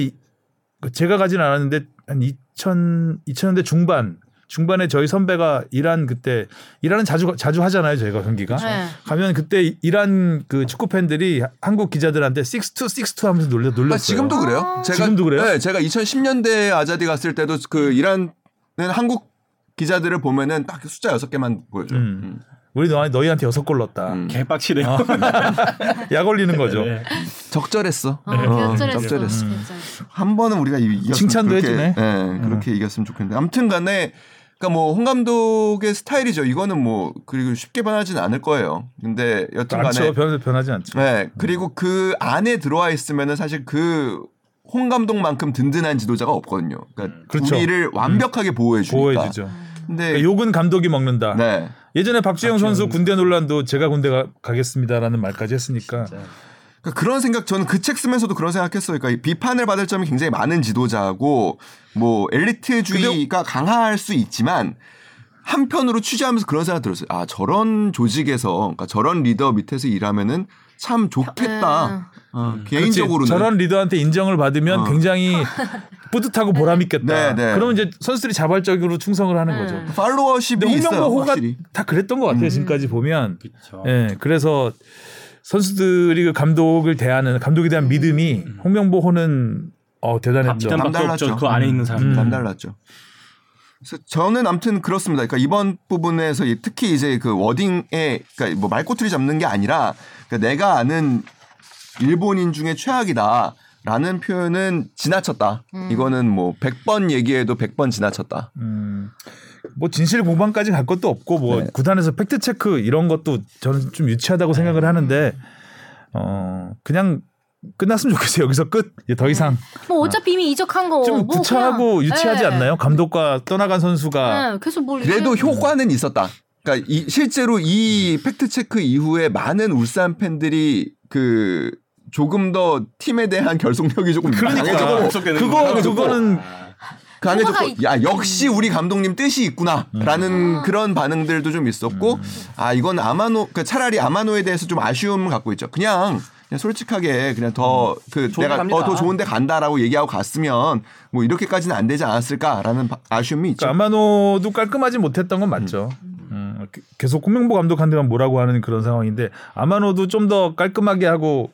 제가 가진 않았는데 한 2000, 2000년대 중반 중반에 저희 선배가 이란 그때 이란은 자주 자주 하잖아요 저희가 경기가 네. 가면 그때 이란 그 축구 팬들이 한국 기자들한테 6-2 6-2 하면서 놀려 놀렸어요. 아, 지금도 그래요? 아. 제가, 지금도 그래요? 네, 제가 2010년대 아자디 갔을 때도 그 이란은 한국 기자들을 보면은 딱 숫자 6 개만 보여줘요. 음. 음. 우리 너, 너희한테 여섯 골 넣었다. 음. 개빡치네요. 어. <laughs> 약 올리는 거죠. 네. 적절했어. 어, 어, 적절했어. 적절했어. 진짜. 한 번은 우리가 이- 칭찬도 그렇게, 해주네. 예, 그렇게 이겼으면 좋겠는데. 아무튼 간에 그러니까 뭐 홍 감독의 스타일이죠. 이거는 뭐 그리고 쉽게 변하지는 않을 거예요. 근데 여튼간에 않죠. 변, 변하지 않죠. 네 그리고 그 안에 들어와 있으면은 사실 그 홍 감독만큼 든든한 지도자가 없거든요. 그러니까 그렇죠. 우리를 완벽하게 보호해 주니까. 보호해 주죠. 근데 그러니까 욕은 감독이 먹는다. 네. 예전에 박주영 박주영 선수 군대 논란도 제가 군대 가, 가겠습니다라는 말까지 했으니까 그러니까 그런 생각 저는 그 책 쓰면서도 그런 생각했어요. 그러니까 이 비판을 받을 점이 굉장히 많은 지도자고 뭐 엘리트주의가 강할 수 있지만 한편으로 취재하면서 그런 생각 들었어요. 아 저런 조직에서 그러니까 저런 리더 밑에서 일하면은 참 좋겠다. 어, 개인적으로는 그렇지. 저런 리더한테 인정을 받으면 어. 굉장히 <laughs> 뿌듯하고 보람 있겠다. 네, 네. 그러면 이제 선수들이 자발적으로 충성을 하는 네. 거죠. 팔로워십이 근데 있어요. 홍명보 호가 확실히. 다 그랬던 것 같아요. 지금까지 보면. 그렇죠. 예, 그래서 선수들이 그 감독을 대하는 감독에 대한 믿음이 홍명보 호는 어 대단했죠. 남달랐죠. 그 안에 있는 사람. 음. 남달랐죠. 그래서 저는 아무튼 그렇습니다. 그러니까 이번 부분에서 이- 특히 이제 그 워딩에 그러니까 뭐 말꼬투리 잡는 게 아니라 그러니까 내가 아는 일본인 중에 최악이다 라는 표현은 지나쳤다. 이거는 뭐 100번 얘기해도 100번 지나쳤다. 음, 뭐 진실 공방까지 갈 것도 없고 뭐 네. 구단에서 팩트 체크 이런 것도 저는 좀 유치하다고 생각을 하는데 어 그냥 끝났으면 좋겠어요. 여기서 끝. 이제 더 이상 뭐 어차피 이미 이적한 거. 좀뭐 구차하고 그냥- 유치하지 네. 않나요? 감독과 떠나간 선수가 네, 계속 뭘 그래도 이렇게- 효과는 있었다. 그러니까 이 실제로 이 팩트 체크 이후에 많은 울산 팬들이 그 조금 더 팀에 대한 <laughs> 결속력이 조금 그러니까. 강해졌고 그거 그거는 강해졌고 효과가 있- 야 역시 우리 감독님 뜻이 있구나라는 그런 반응들도 좀 있었고 아 이건 아마노 그 차라리 아마노에 대해서 좀 아쉬움을 갖고 있죠. 그냥 그냥 솔직하게 그냥 더그 좋은데 내가. 어, 더 좋은데 간다라고 얘기하고 갔으면 뭐 이렇게까지는 안 되지 않았을까라는 바- 아쉬움이 있죠. 그러니까 아마노도 깔끔하지 못했던 건 맞죠. 음, 그- 계속 홍명보 감독한테만 뭐라고 하는 그런 상황인데 아마노도 좀 더 깔끔하게 하고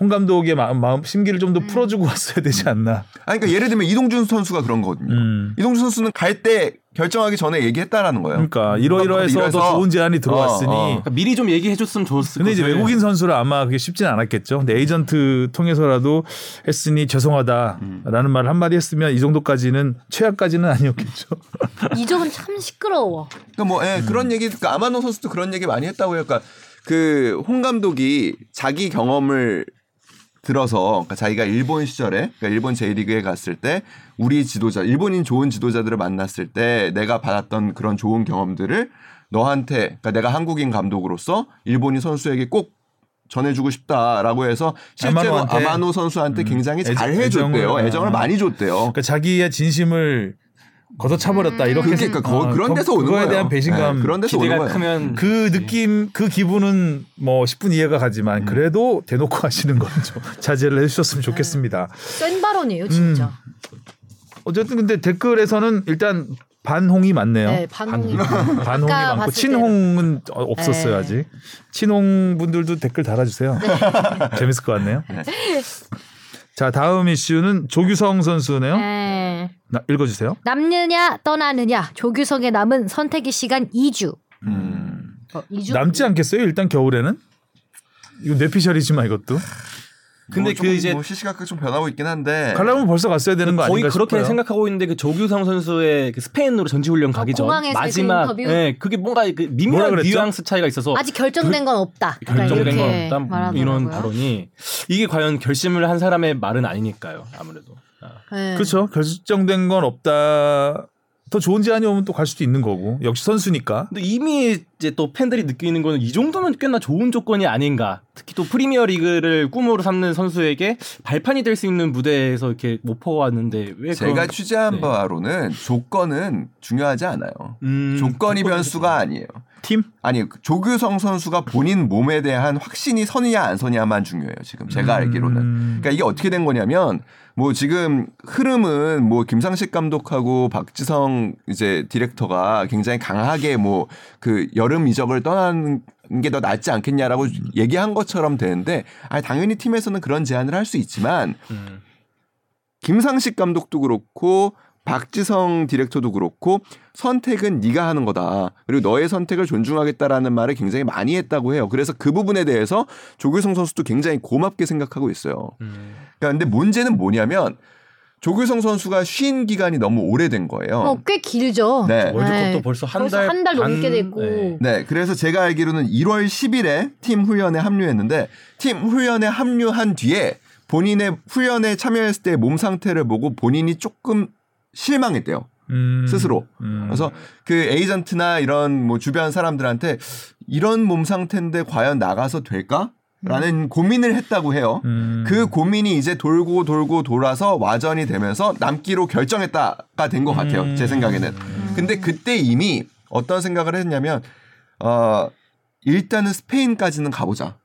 홍 감독의 마음, 마음 심기를 좀 더 풀어주고 왔어야 되지 않나. 아니 그러니까 예를 들면 이동준 선수가 그런 거거든요. 음. 이동준 선수는 갈 때 결정하기 전에 얘기했다라는 거예요. 그러니까 이러이러해서 더 좋은 제안이 들어왔으니. 어, 어. 그러니까 미리 좀 얘기해줬으면 좋았을 근데 이제 것을. 외국인 선수라 아마 그게 쉽진 않았겠죠. 근데 에이전트 통해서라도 했으니 죄송하다라는 말을 한마디 했으면 이 정도까지는 최악까지는 아니었겠죠. <laughs> 이적은 참 시끄러워. 그러니까 뭐 예, 그런 얘기 그러니까 아마노 선수도 그런 얘기 많이 했다고 해요. 그러니까 그 홍 감독이 자기 경험을 들어서 그러니까 자기가 일본 시절에 그러니까 일본 J리그에 갔을 때 우리 지도자 일본인 좋은 지도자들을 만났을 때 내가 받았던 그런 좋은 경험들을 너한테 그러니까 내가 한국인 감독으로서 일본인 선수에게 꼭 전해주고 싶다라고 해서 실제로? 아마노 선수한테 음, 굉장히 애정- 잘 해줬대요. 애정을- 애정을 아. 많이 줬대요. 그러니까 자기의 진심을 걷어 차버렸다 음. 이렇게 그러니까 거- 어, 그런 거- 데서 오는 그거에 거예요. 대한 배신감 네, 그런 데서 오는 기대가 거예요. 크면 그 느낌 그 기분은 뭐 10분 이해가 가지만 음. 그래도 대놓고 하시는 건 좀 <laughs> 자제를 해주셨으면 좋겠습니다. 센 발언이에요, 진짜. 어쨌든 근데 댓글에서는 일단 반홍이 많네요. 네, 반홍이. <laughs> 반홍이 많고 친홍은 어, 없었어요 네. 아직. 친홍 분들도 댓글 달아주세요. <laughs> 재밌을 것 같네요. 자 다음 이슈는 조규성 선수네요. 네. 나, 읽어주세요. 남느냐 떠나느냐 조규성의 남은 선택의 시간 2주. 음. 어, 2주? 남지 않겠어요? 일단 겨울에는 이거 뇌피셜이지만 이것도 근데 뭐그 조금 이제 뭐 시시각각 좀 변하고 있긴 한데 가려면 벌써 갔어야 되는 거 거의 아닌가 그렇게 싶어요. 생각하고 있는데 그 조규성 선수의 그 스페인으로 전지훈련 가기 전그 마지막 인터뷰? 예 그게 뭔가 그 미묘한? 뉘앙스 차이가 있어서 아직 결정된 건 없다. 결정된 건 없다 말하더라고요. 이런 발언이 이게 과연 결심을 한 사람의 말은 아니니까요 아무래도 아. 네. 그렇죠. 결정된 건 없다. 더 좋은 제안이 오면 또 갈 수도 있는 거고 역시 선수니까. 근데 이미 이제 또 팬들이 느끼는 거는 이 정도면 꽤나 좋은 조건이 아닌가. 특히 또 프리미어 리그를 꿈으로 삼는 선수에게 발판이 될 수 있는 무대에서 이렇게 못 퍼 왔는데 왜 제가 그런 취재한 네. 바로는 조건은 중요하지 않아요. 음, 조건이 변수가 아니에요. 팀? 아니 조규성 선수가 본인 몸에 대한 확신이 선이냐 안 선이냐만 중요해요. 지금 제가 알기로는. 음. 그러니까 이게 어떻게 된 거냐면 뭐 지금 흐름은 뭐 김상식 감독하고 박지성 이제 디렉터가 굉장히 강하게 뭐 그 여름 이적을 떠나는 게더 낫지 않겠냐라고 얘기한 것처럼 되는데 아니 당연히 팀에서는 그런 제안을 할 수 있지만 음. 김상식 감독도 그렇고 박지성 디렉터도 그렇고 선택은 네가 하는 거다. 그리고 너의 선택을 존중하겠다라는 말을 굉장히 많이 했다고 해요. 그래서 그 부분에 대해서 조규성 선수도 굉장히 고맙게 생각하고 있어요. 음. 그러니까 근데 문제는 뭐냐면 조규성 선수가 쉰 기간이 너무 오래된 거예요. 어, 꽤 길죠. 네. 월드컵도 네. 벌써 한 벌써 달, 한달 반- 넘게 됐고. 네. 네, 그래서 제가 알기로는 1월 10일에 팀 훈련에 합류했는데 팀 훈련에 합류한 뒤에 본인의 훈련에 참여했을 때 몸 상태를 보고 본인이 조금 실망했대요. 음. 스스로. 음. 그래서 그 에이전트나 이런 뭐 주변 사람들한테 이런 몸 상태인데 과연 나가서 될까? 라는 고민을 했다고 해요. 음. 그 고민이 이제 돌고 돌고 돌아서 와전이 되면서 남기로 결정했다가 된 것 같아요. 음. 제 생각에는. 근데 그때 이미 어떤 생각을 했냐면 어 일단은 스페인까지는 가보자.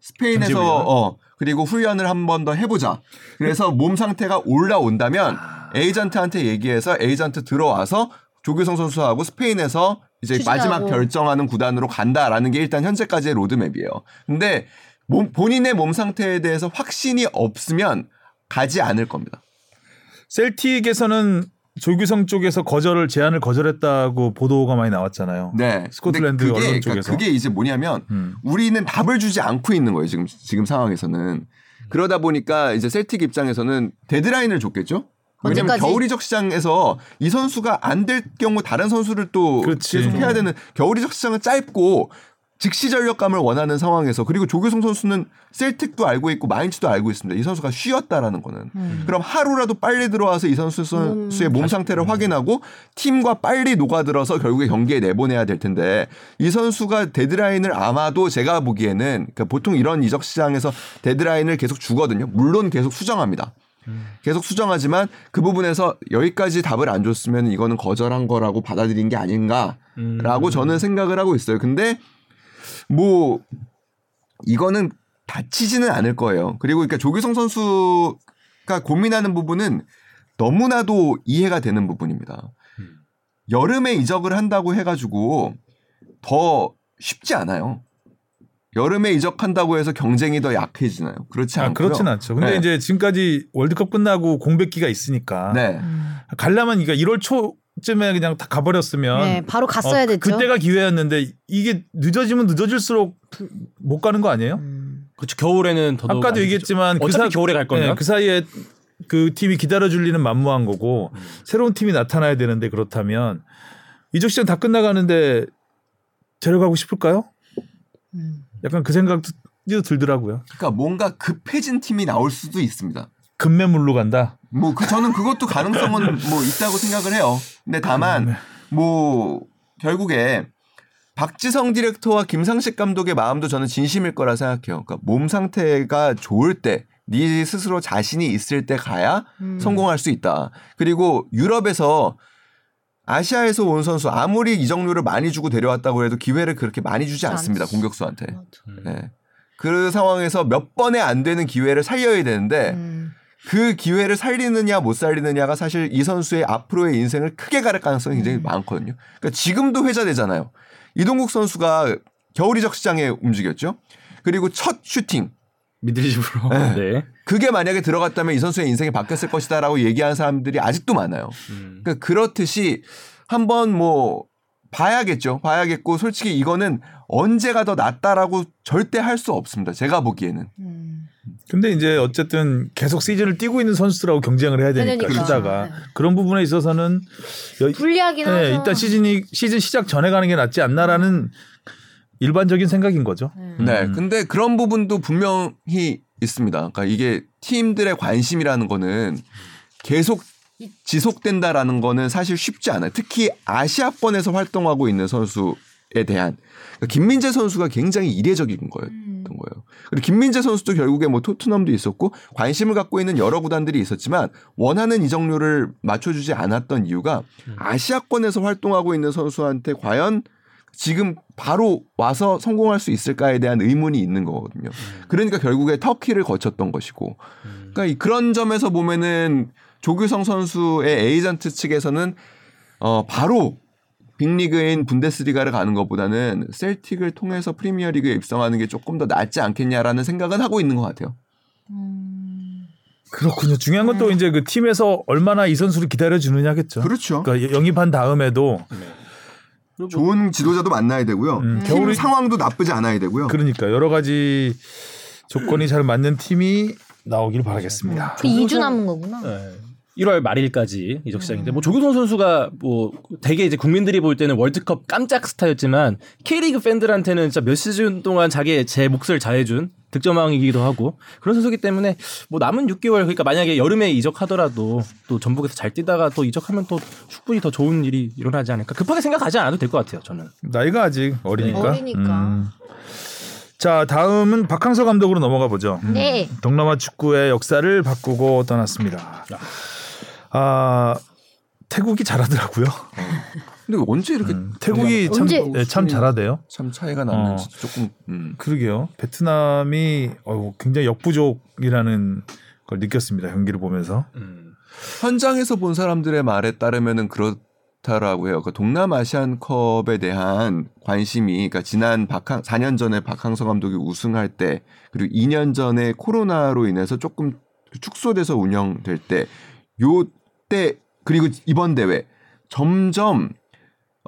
스페인에서? 어 그리고 훈련을 한 번 더 해보자. 그래서 몸 상태가 올라온다면 에이전트한테 얘기해서 에이전트 들어와서 조규성 선수하고 스페인에서 이제 추진하고. 마지막 결정하는 구단으로 간다라는 게 일단 현재까지의 로드맵이에요. 근데 몸, 본인의 몸 상태에 대해서 확신이 없으면 가지 않을 겁니다. 셀틱에서는 조규성 쪽에서 거절을 제안을 거절했다고 보도가 많이 나왔잖아요. 네. 스코틀랜드 그게, 언론 그러니까 쪽에서. 그게 이제 뭐냐면 음. 우리는 답을 주지 않고 있는 거예요. 지금 지금 상황에서는 그러다 보니까 이제 셀틱 입장에서는 데드라인을 줬겠죠. 왜냐면? 겨울 이적 시장에서 이 선수가 안 될 경우 다른 선수를 또 그렇지. 계속 해야 되는 겨울 이적 시장은 짧고 즉시 전력감을 원하는 상황에서 그리고 조규성 선수는 셀틱도 알고 있고 마인츠도 알고 있습니다. 이 선수가 쉬었다라는 거는 음. 그럼 하루라도 빨리 들어와서 이 선수 선수의 몸 상태를 확인하고 팀과 빨리 녹아들어서 결국에 경기에 내보내야 될 텐데 이 선수가 데드라인을 아마도 제가 보기에는 그러니까 보통 이런 이적 시장에서 데드라인을 계속 주거든요. 물론 계속 수정합니다. 계속 수정하지만 그 부분에서 여기까지 답을 안 줬으면 이거는 거절한 거라고 받아들인 게 아닌가라고 저는 생각을 하고 있어요. 근데 뭐 이거는 다치지는 않을 거예요. 그리고 그러니까 조규성 선수가 고민하는 부분은 너무나도 이해가 되는 부분입니다. 여름에 이적을 한다고 해가지고 더 쉽지 않아요. 여름에 이적한다고 해서 경쟁이 더 약해지나요? 그렇지 아, 않고요. 그렇진 않죠. 근데 네. 이제 지금까지 월드컵 끝나고 공백기가 있으니까 네. 갈라면 그러니까 1월 초쯤에 그냥 다 가버렸으면 네, 바로 갔어야 어, 됐죠. 그때가 기회였는데 이게 늦어지면 늦어질수록 못 가는 거 아니에요? 음. 그렇죠. 겨울에는 더더욱 아까도 안 얘기했지만. 그, 어차피 겨울에 갈 거면 네, 그 사이에 그 팀이 기다려줄 일은 만무한 거고 음. 새로운 팀이 나타나야 되는데 그렇다면 이적 시장 다 끝나가는데 데려가고 싶을까요? 음. 약간 그 생각도 들더라고요. 그러니까 뭔가 급해진 팀이 나올 수도 있습니다. 금매물로 간다. 뭐 그 저는 그것도 가능성은 뭐 있다고 생각을 해요. 근데 다만 뭐 결국에 박지성 디렉터와 김상식 감독의 마음도 저는 진심일 거라 생각해요. 그러니까 몸 상태가 좋을 때, 네 스스로 자신이 있을 때 가야 음. 성공할 수 있다. 그리고 유럽에서 아시아에서 온 선수 아무리 이적료를 많이 주고 데려왔다고 해도 기회를 그렇게 많이 주지 않습니다. 않지. 공격수한테. 맞아. 네. 그 상황에서 몇 번에 안 되는 기회를 살려야 되는데 음. 그 기회를 살리느냐 못 살리느냐가 사실 이 선수의 앞으로의 인생을 크게 가를 가능성이 굉장히 음. 많거든요. 그러니까 지금도 회자되잖아요. 이동국 선수가 겨울 이적 시장에 움직였죠. 그리고 첫 슈팅 미드리집으로. 네. 네. 그게 만약에 들어갔다면 이 선수의 인생이 바뀌었을 것이다라고 얘기하는 사람들이 아직도 많아요. 음. 그러니까 그렇듯이 한번 뭐 봐야겠죠. 봐야겠고 솔직히 이거는 언제가 더 낫다라고 절대 할 수 없습니다. 제가 보기에는. 음. 근데 이제 어쨌든 계속 시즌을 뛰고 있는 선수들하고 경쟁을 해야 되니까 되니까. 쉬다가 네. 그런 부분에 있어서는 여- 불리하긴 네, 하죠. 일단 시즌이 시즌 시작 전에 가는 게 낫지 않나라는 일반적인 생각인 거죠. 네. 네. 음. 근데 그런 부분도 분명히 있습니다. 그러니까 이게 팀들의 관심이라는 거는 계속 지속된다라는 거는 사실 쉽지 않아요. 특히 아시아권에서 활동하고 있는 선수에 대한 그러니까 김민재 선수가 굉장히 이례적인 거였던 음. 거예요. 그리고 김민재 선수도 결국에 뭐 토트넘도 있었고 관심을 갖고 있는 여러 구단들이 있었지만 원하는 이적료를 맞춰주지 않았던 이유가 아시아권에서 활동하고 있는 선수한테 과연 지금 바로 와서 성공할 수 있을까에 대한 의문이 있는 거거든요. 그러니까 결국에 터키를 거쳤던 것이고, 그러니까 이- 그런 점에서 보면은 조규성 선수의 에이전트 측에서는 어 바로 빅리그인 분데스리가를 가는 것보다는 셀틱을 통해서 프리미어리그에 입성하는 게 조금 더 낫지 않겠냐라는 생각은 하고 있는 것 같아요. 음. 그렇군요. 중요한 건또 이제 그 팀에서 얼마나 이 선수를 기다려 주느냐겠죠. 그렇죠. 그러니까 영입한 다음에도 좋은 지도자도 만나야 되고요. 음, 팀 겨울이- 상황도 나쁘지 않아야 되고요. 그러니까 여러 가지 조건이 잘 맞는 팀이 나오길 바라겠습니다. 그 2주 남은 거구나. 네. 1월 말일까지 이적 시장인데 뭐 조규성 선수가 뭐 되게 이제 국민들이 볼 때는 월드컵 깜짝 스타였지만 K리그 팬들한테는 진짜 몇 시즌 동안 자기의 제 몫을 잘해준 득점왕이기도 하고 그런 선수기 때문에 뭐 남은 6개월 그러니까 만약에 여름에 이적하더라도 또 전북에서 잘 뛰다가 또 이적하면 또 충분히 더 좋은 일이 일어나지 않을까 급하게 생각하지 않아도 될 것 같아요 저는 나이가 아직 어리니까. 네. 어리니까. 음. 자 다음은 박항서 감독으로 넘어가 보죠. 네. 동남아 축구의 역사를 바꾸고 떠났습니다. 아 태국이 잘하더라고요. <laughs> 근데 언제 이렇게 음, 태국이 참, 네, 참 잘하대요. 참 차이가 났는지 어. 조금 음. 그러게요. 베트남이 어우, 굉장히 역부족이라는 걸 느꼈습니다. 경기를 보면서. 현장에서 본 사람들의 말에 따르면은 그렇다라고 해요. 그 동남아시안컵에 대한 관심이 그러니까 지난 박항 4년 전에 박항서 감독이 우승할 때 그리고 2년 전에 코로나로 인해서 조금 축소돼서 운영될 때 요 때 그리고 이번 대회 점점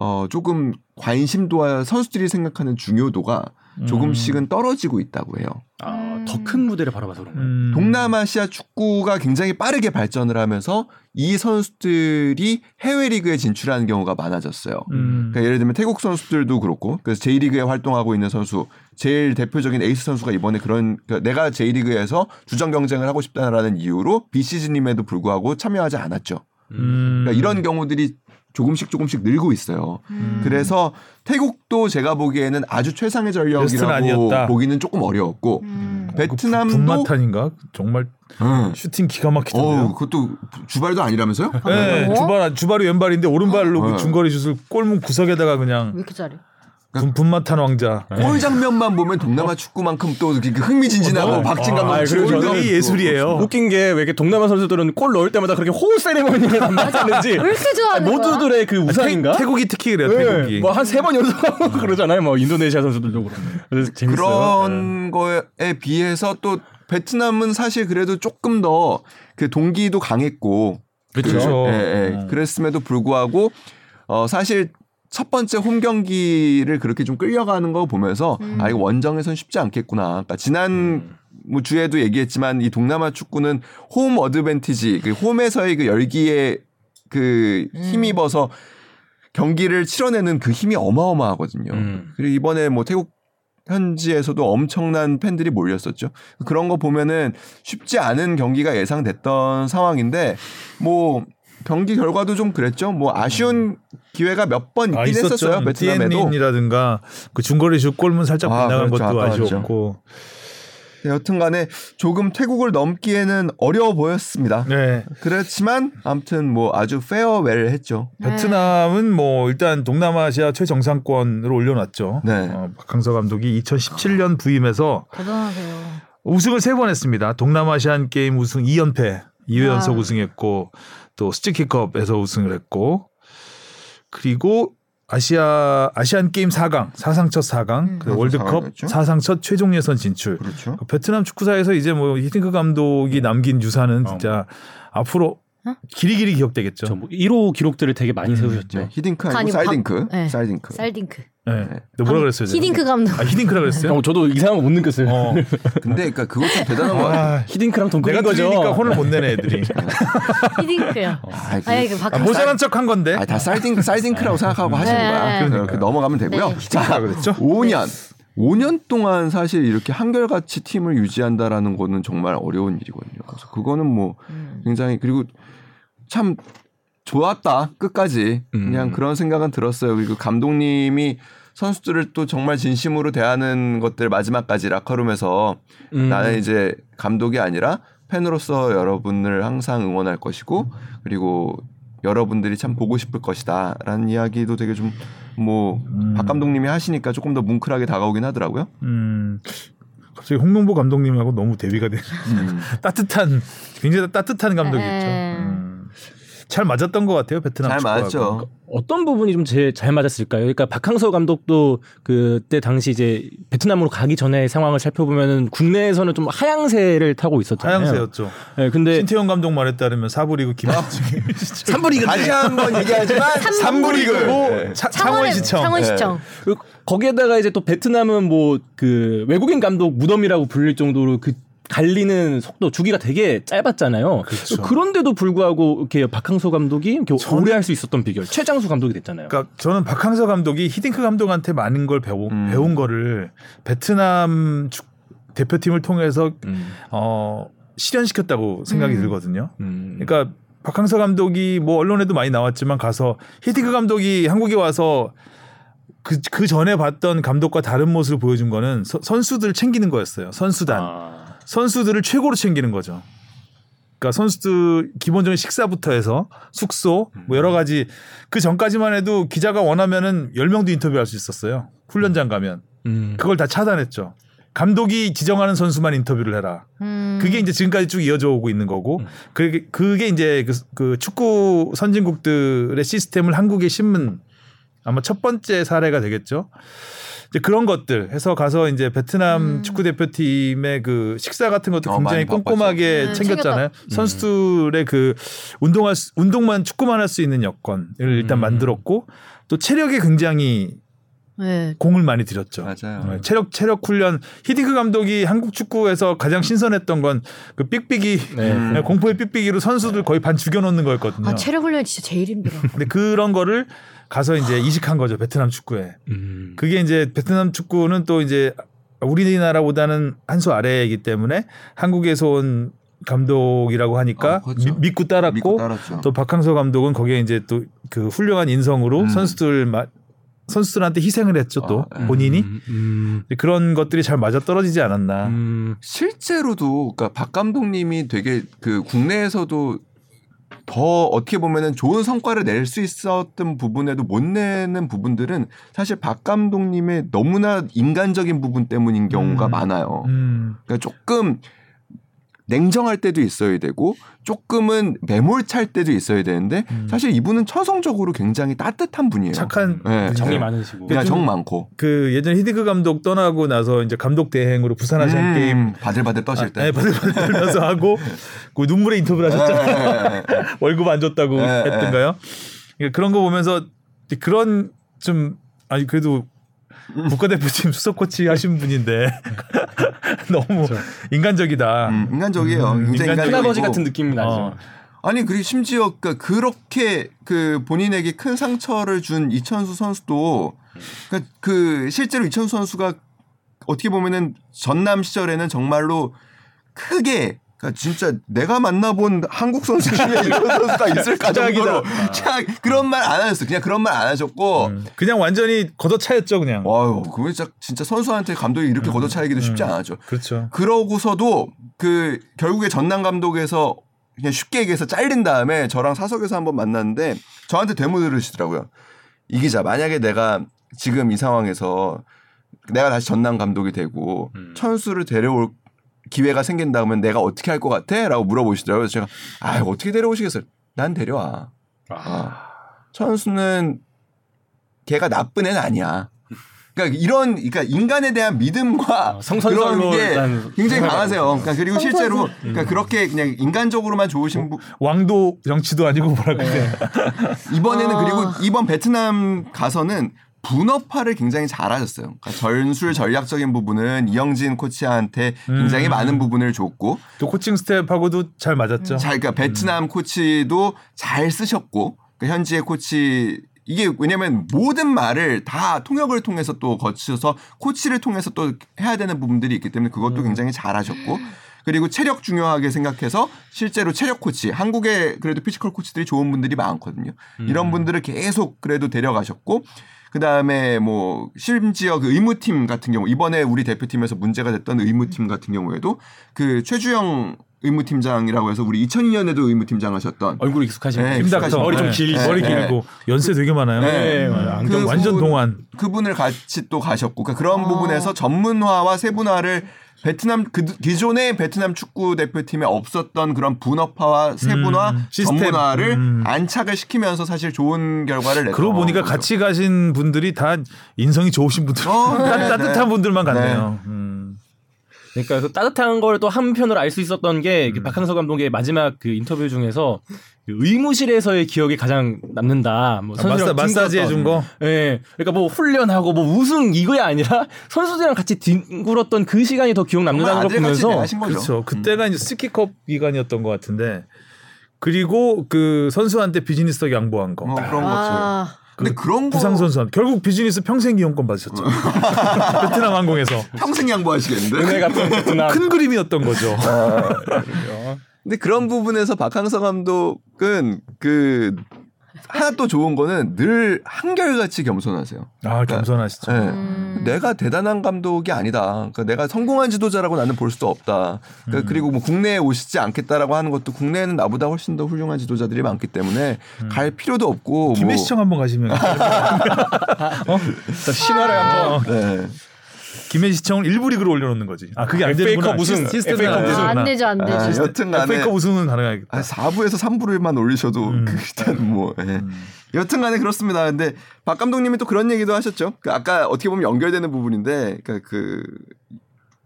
어 조금 관심도와 선수들이 생각하는 중요도가 조금씩은 떨어지고 있다고 해요. 음. 더큰 무대를 바라봐서 그런 거예요 음. 동남아시아 축구가 굉장히 빠르게 발전을 하면서 이 선수들이 해외 리그에 진출하는 경우가 많아졌어요. 음. 그러니까 예를 들면 태국 선수들도 그렇고 그래서 J리그에 활동하고 있는 선수 제일 대표적인 에이스 선수가 이번에 그런 그러니까 내가 J리그에서 주전 경쟁을 하고 싶다라는 이유로 비시즌임에도 불구하고 참여하지 않았죠. 음. 그러니까 이런 경우들이 조금씩 조금씩 늘고 있어요. 음. 그래서 태국도 제가 보기에는 아주 최상의 전력이라고. 보기는 조금 어려웠고 음. 베트남도 분마탄인가? 정말 응. 슈팅 기가 어, 막히던데요. 그것도 주발도 아니라면서요? 네, 어? 주발 주발이 왼발인데 오른발로 그 어. 중거리 슛을 골문 구석에다가 그냥 왜 이렇게 잘해? 분, 분마탄 왕자. 골 장면만 보면 동남아 축구만큼 또 이렇게 흥미진진하고 어, 박진 아, 감독 아이, 그리고 골 저는 골들이 예술이에요. 웃긴 게 왜 이렇게 동남아 선수들은 골 넣을 때마다 그렇게 호흡 세리머니를 만나는지 왜 이렇게 좋아하는? 모두들의 그 우상인가? 태, 국이 특히 그래요. 태국이. 네, 뭐한 세 번 연속하고 <laughs> 그러잖아요. 뭐 인도네시아 선수들도 그렇고. 그래서 재밌어요. 그런 거에 비해서 또 베트남은 사실 그래도 조금 더 그 동기도 강했고 그렇죠. 예, 예. 어. 그랬음에도 불구하고 어 사실 첫 번째 홈 경기를 그렇게 좀 끌려가는 거 보면서 음. 아 이거 원정에선 쉽지 않겠구나. 그러니까 지난 뭐 주에도 얘기했지만 이 동남아 축구는 홈 어드밴티지, 그 홈에서의 그 열기에 그 힘입어서 경기를 치러내는 그 힘이 어마어마하거든요. 음. 그리고 이번에 뭐 태국 현지에서도 엄청난 팬들이 몰렸었죠. 그런 거 보면은 쉽지 않은 경기가 예상됐던 상황인데 뭐 경기 결과도 좀 그랬죠. 뭐 아쉬운 기회가 몇 번 있긴 했었어요. 베트남에도. 디엔린이라든가 그 중거리 슛 골문 살짝 아, 빗나간 그렇죠. 것도. 아쉬웠고. 네, 여튼간에 조금 태국을 넘기에는 어려워 보였습니다. 네. 그렇지만 아무튼 뭐 아주 페어웰 했죠. 베트남은 뭐 일단 동남아시아 최정상권으로 올려놨죠. 네. 어, 박항서 감독이 2017년 부임해서 대단하세요. 우승을 세 번 했습니다. 동남아시안 게임 우승 2연패, 2회 와. 연속 우승했고 또 스티키컵에서 우승을 했고 그리고 아시아 아시안 게임 4강, 사상 첫 4강, 음. 그리고 월드컵 사강이었죠? 사상 첫 최종 예선 진출. 그렇죠. 베트남 축구사에서 이제 뭐 히딩크 감독이 남긴 유산은 어. 진짜 앞으로 어? 길이길이 기억되겠죠. 저뭐 1호 기록들을 되게 많이 세우셨죠. 네, 히딩크 아니고. 박- 네. 쌀딩크. 쌀딩크. 네. 너 뭐라 그랬어요? 히딩크 감독. 아, 히딩크라 그랬어요? 어, 저도 이상한 거 못 느꼈어요. 어. <laughs> 근데 그러니까 그것 좀 대단한 거 같아요. 아, 히딩크랑 동급인 내가 거죠. 틀리니까 혼을 못 내네 애들이. <laughs> 히딩크요. 아, 그- 아이 그 박. 아, 모자란 척한 건데. 아, 다 쌀딩크, 쌀딩크라고 생각하고 하시는 네. 거야. 그러니까. 그렇게 넘어가면 되고요. 네. 자, 그랬죠? 5년. 5년 동안 사실 이렇게 한결같이 팀을 유지한다라는 거는 정말 어려운 일이거든요. 그래서 그거는 뭐 음. 굉장히 그리고 참 좋았다 끝까지 그냥 음. 그런 생각은 들었어요. 그리고 감독님이 선수들을 또 정말 진심으로 대하는 것들 마지막까지 라커룸에서 음. 나는 이제 감독이 아니라 팬으로서 여러분을 항상 응원할 것이고 그리고 여러분들이 참 보고 싶을 것이다라는 이야기도 되게 좀 뭐박 음. 감독님이 하시니까 조금 더 뭉클하게 다가오긴 하더라고요. 음. 갑자기 홍명보 감독님하고 너무 대비가 돼. 음. <laughs> 따뜻한 굉장히 따뜻한 감독이었죠. 네. 음. 잘 맞았던 것 같아요 베트남 잘 축구하고. 맞았죠. 어떤 부분이 좀 제일 잘 맞았을까요? 그러니까 박항서 감독도 그때 당시 이제 베트남으로 가기 전에 상황을 살펴보면은 국내에서는 좀 하향세를 타고 있었잖아요. 하향세였죠. 네, 근데 신태용 감독 말에 따르면 사부리그 김학중이 3부 리그 다시 한번 얘기하지만 삼부 리그. 네. 창원시청. 창원시청. 그 거기에다가 이제 또 베트남은 뭐 그 외국인 감독 무덤이라고 불릴 정도로 그 갈리는 속도 주기가 되게 짧았잖아요. 그렇죠. 그런데도 불구하고 이렇게 박항서 감독이 이렇게 저는- 오래 할 수 있었던 비결 최장수 감독이 됐잖아요. 그러니까 저는 박항서 감독이 히딩크 감독한테 많은 걸 배우, 음. 배운 거를 베트남 축- 대표팀을 통해서 음. 어, 실현시켰다고 생각이 음. 들거든요. 음. 그러니까 박항서 감독이 뭐 언론에도 많이 나왔지만 가서 히딩크 감독이 한국에 와서 그, 그 전에 봤던 감독과 다른 모습을 보여준 거는 서- 선수들 챙기는 거였어요. 선수단. 아. 선수들을 최고로 챙기는 거죠. 그러니까 선수들 기본적인 식사부터 해서 숙소 뭐 여러 가지 그 전까지만 해도 기자가 원하면은 10명도 인터뷰할 수 있었어요. 훈련장 가면. 음. 그걸 다 차단했죠. 감독이 지정하는 선수만 인터뷰를 해라. 음. 그게 이제 지금까지 쭉 이어져 오고 있는 거고 그게 그게 이제 그, 그 축구 선진국들의 시스템을 한국에 심은 아마 첫 번째 사례가 되겠죠. 이제 그런 것들 해서 가서 이제 베트남 음. 축구 대표팀의 그 식사 같은 것도 어, 굉장히. 꼼꼼하게 네, 챙겼잖아요. 선수들의 그 운동할 수- 운동만 축구만 할 수 있는 여건을 일단 음. 만들었고 또 체력에 굉장히 네. 공을 많이 들였죠. 맞아요. 네, 체력 체력 훈련 히딩크 감독이 한국 축구에서 가장 신선했던 건 그 삑삑이 네. 네, 공포의 삑삑이로 선수들 거의 반 죽여놓는 거였거든요. 아 체력 훈련 진짜 제일 힘들어. 근데 그런 거를 가서 이제 이식한 거죠 베트남 축구에. 음. 그게 이제 베트남 축구는 또 이제 우리나라보다는 한 수 아래이기 때문에 한국에서 온 감독이라고 하니까 아, 그렇죠. 미- 믿고 따랐고 믿고. 또 박항서 감독은 거기에 이제 또 그 훌륭한 인성으로 음. 선수들 마- 선수들한테 희생을 했죠 또 아, 네. 본인이 음, 음, 그런 것들이 잘 맞아 떨어지지 않았나. 음. 실제로도 그러니까 박 감독님이 되게 그 국내에서도 더 어떻게 보면은 좋은 성과를 낼 수 있었던 부분에도 못 내는 부분들은 사실 박 감독님의 너무나 인간적인 부분 때문인 경우가 음. 많아요. 음. 그러니까 조금 냉정할 때도 있어야 되고 조금은 매몰찰 때도 있어야 되는데 음. 사실 이분은 천성적으로 굉장히 따뜻한 분이에요. 착한 네. 정이 네. 많으시고. 그냥 좀- 정 많고 그 예전 히디크 감독 떠나고 나서 이제 감독 대행으로 부산 아시안 음, 게임 바들바들 떠실 때. 네, 바들바들 떨면서 하고 그 눈물의 인터뷰를 하셨잖아요. 네. <laughs> 월급 안 줬다고 네, 했던가요? 그러니까 그런 거 보면서 그런 좀 아니 그래도 국가대표팀 <laughs> 수석 코치 하신 분인데 <laughs> 너무 인간적이다. 음, 인간적이에요. 음, 굉장히 인간적이고. 큰아버지. 같은 느낌이 나죠. 어. 아니 그리고 심지어 그 그렇게 그 본인에게 큰 상처를 준 이천수 선수도 그러니까 그 실제로 이천수 선수가 어떻게 보면은 전남 시절에는 정말로 크게 그러니까 진짜 내가 만나본 한국 선수 중에 이런 <laughs> 선수가 있을까 정도로 그냥 <laughs> 그런 말 안 하셨어. 그냥 그런 말 안 하셨고 음. 그냥 완전히 걷어차였죠 그냥. 와유, 그거 진짜 진짜 선수한테 감독이 이렇게 걷어차이기도 쉽지 않았죠. 그렇죠. 그러고서도 그 결국에 전남 감독에서 그냥 쉽게 얘기해서 잘린 다음에 저랑 사석에서 한번 만났는데 저한테 되물으시더라고요. 이 기자 만약에 내가 지금 이 상황에서 내가 다시 전남 감독이 되고 천수를 데려올 기회가 생긴다면 내가 어떻게 할 것 같아? 라고 물어보시더라고요. 그래서 제가 아 어떻게 데려오시겠어요? 난 데려와. 아. 천수는 걔가 나쁜 애는 아니야. 그러니까 이런 그러니까 인간에 대한 믿음과 아, 성선설로 그런 게 굉장히 강하세요. 그러니까 그리고 실제로 그러니까 그렇게 그냥 인간적으로만 좋으신 분 왕도 정치도 아니고 뭐라 그래. 이번에는 아. 그리고 이번 베트남 가서는 분업화를 굉장히 잘하셨어요. 그러니까 전술 전략적인 부분은 이영진 코치한테 굉장히 음. 많은 부분을 줬고 또 코칭 스태프하고도 잘 맞았죠. 잘 그러니까 베트남 코치도 잘 쓰셨고 그 현지의 코치 이게 왜냐면 모든 말을 다 통역을 통해서 또 거쳐서 코치를 통해서 또 해야 되는 부분들이 있기 때문에 그것도 굉장히 잘하셨고 그리고 체력 중요하게 생각해서 실제로 체력 코치 한국에 그래도 피지컬 코치들이 좋은 분들이 많거든요. 이런 분들을 계속 그래도 데려가셨고 그 다음에 뭐 심지어 그 의무팀 같은 경우 이번에 우리 대표팀에서 문제가 됐던 의무팀 같은 경우에도 그 최주영 의무팀장이라고 해서 우리 2002년에도 의무팀장 하셨던 얼굴 익숙하신 네, 분. 익숙하신 머리 좀 분. 길, 네, 머리 네. 길고 연세 되게 많아요. 네. 맞아요. 그 완전 동안. 그분을 같이 또 가셨고 그러니까 그런 부분에서 전문화와 세분화를 베트남 그 기존의 베트남 축구 대표팀에 없었던 그런 분업화와 세분화 음, 시스템. 전문화를 음. 안착을 시키면서 사실 좋은 결과를 냈던 그러고 보니까 거죠. 같이 가신 분들이 다 인성이 좋으신 분들, 어, 네, 따- 네. 따뜻한 분들만 같네요. 음. 그러니까 그 따뜻한 걸 또 한편으로 알 수 있었던 게그 박항서 감독의 마지막 그 인터뷰 중에서 그 의무실에서의 기억이 가장 남는다. 뭐 아, 선수들이랑 마사, 마사지 뒹굴었던. 해준 거. 예. 그러니까 뭐 훈련하고 뭐 우승 이거야 아니라 <laughs> 선수들이랑 같이 뒹굴었던 그 시간이 더 기억 남는다는 걸 보면서 거죠. 그렇죠. 그때가 이제 스키컵 기간이었던 것 같은데 그리고 그 선수한테 비즈니스 양보한 거. 어, 그런 것들. 아, 근데 그런 거 부상 선수한테 결국 비즈니스 평생 이용권 받으셨죠. <laughs> 베트남 항공에서 평생 양보하시겠는데. 은혜 같은 <laughs> 베트남 큰 그림이었던 거죠. 근데 그런 부분에서 박항서 감독은 그 하나 또 좋은 거는 늘 한결같이 겸손하세요. 아 겸손하시죠. 네. 음. 내가 대단한 감독이 아니다. 그러니까 내가 성공한 지도자라고 나는 볼 수도 없다. 그러니까 음. 그리고 뭐 국내에 오시지 않겠다라고 하는 것도 국내에는 나보다 훨씬 더 훌륭한 지도자들이 많기 때문에 갈 필요도 없고. 음. 김해시청 한번 가시면 <laughs> 자, 신화를 한번 어, 네. 김해 시청을 일부 리그로 올려놓는 거지. 아 그게 안 되는구나. 우승, 시스템 FA 컵 우승. 아, 안 되죠, 안 되죠. 아, 여튼간에 FA컵 우승은 가능하겠다. 아, 4부에서 3부를만 올리셔도 음. 그 일단 뭐 예. 여튼간에 그렇습니다. 근데 박 감독님이 또 그런 얘기도 하셨죠. 그 아까 어떻게 보면 연결되는 부분인데 그러니까 그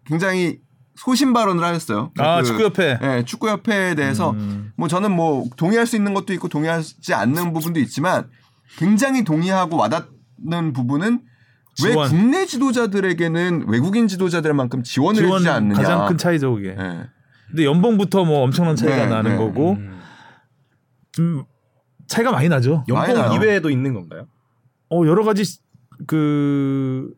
굉장히 소신 발언을 하셨어요. 아 그, 축구협회. 예, 축구협회에 대해서 음. 뭐 저는 뭐 동의할 수 있는 것도 있고 동의하지 않는 부분도 있지만 굉장히 동의하고 와닿는 부분은 왜 지원. 국내 지도자들에게는 외국인 지도자들만큼 지원을 지원 해주지 않느냐. 가장 큰 차이죠 그게. 예. 근데 연봉부터 뭐 엄청난 차이가 네, 나는 네. 거고 좀 차이가 많이 나죠. 많이 나요. 연봉 이외에도 있는 건가요? 어 여러 가지 시- 그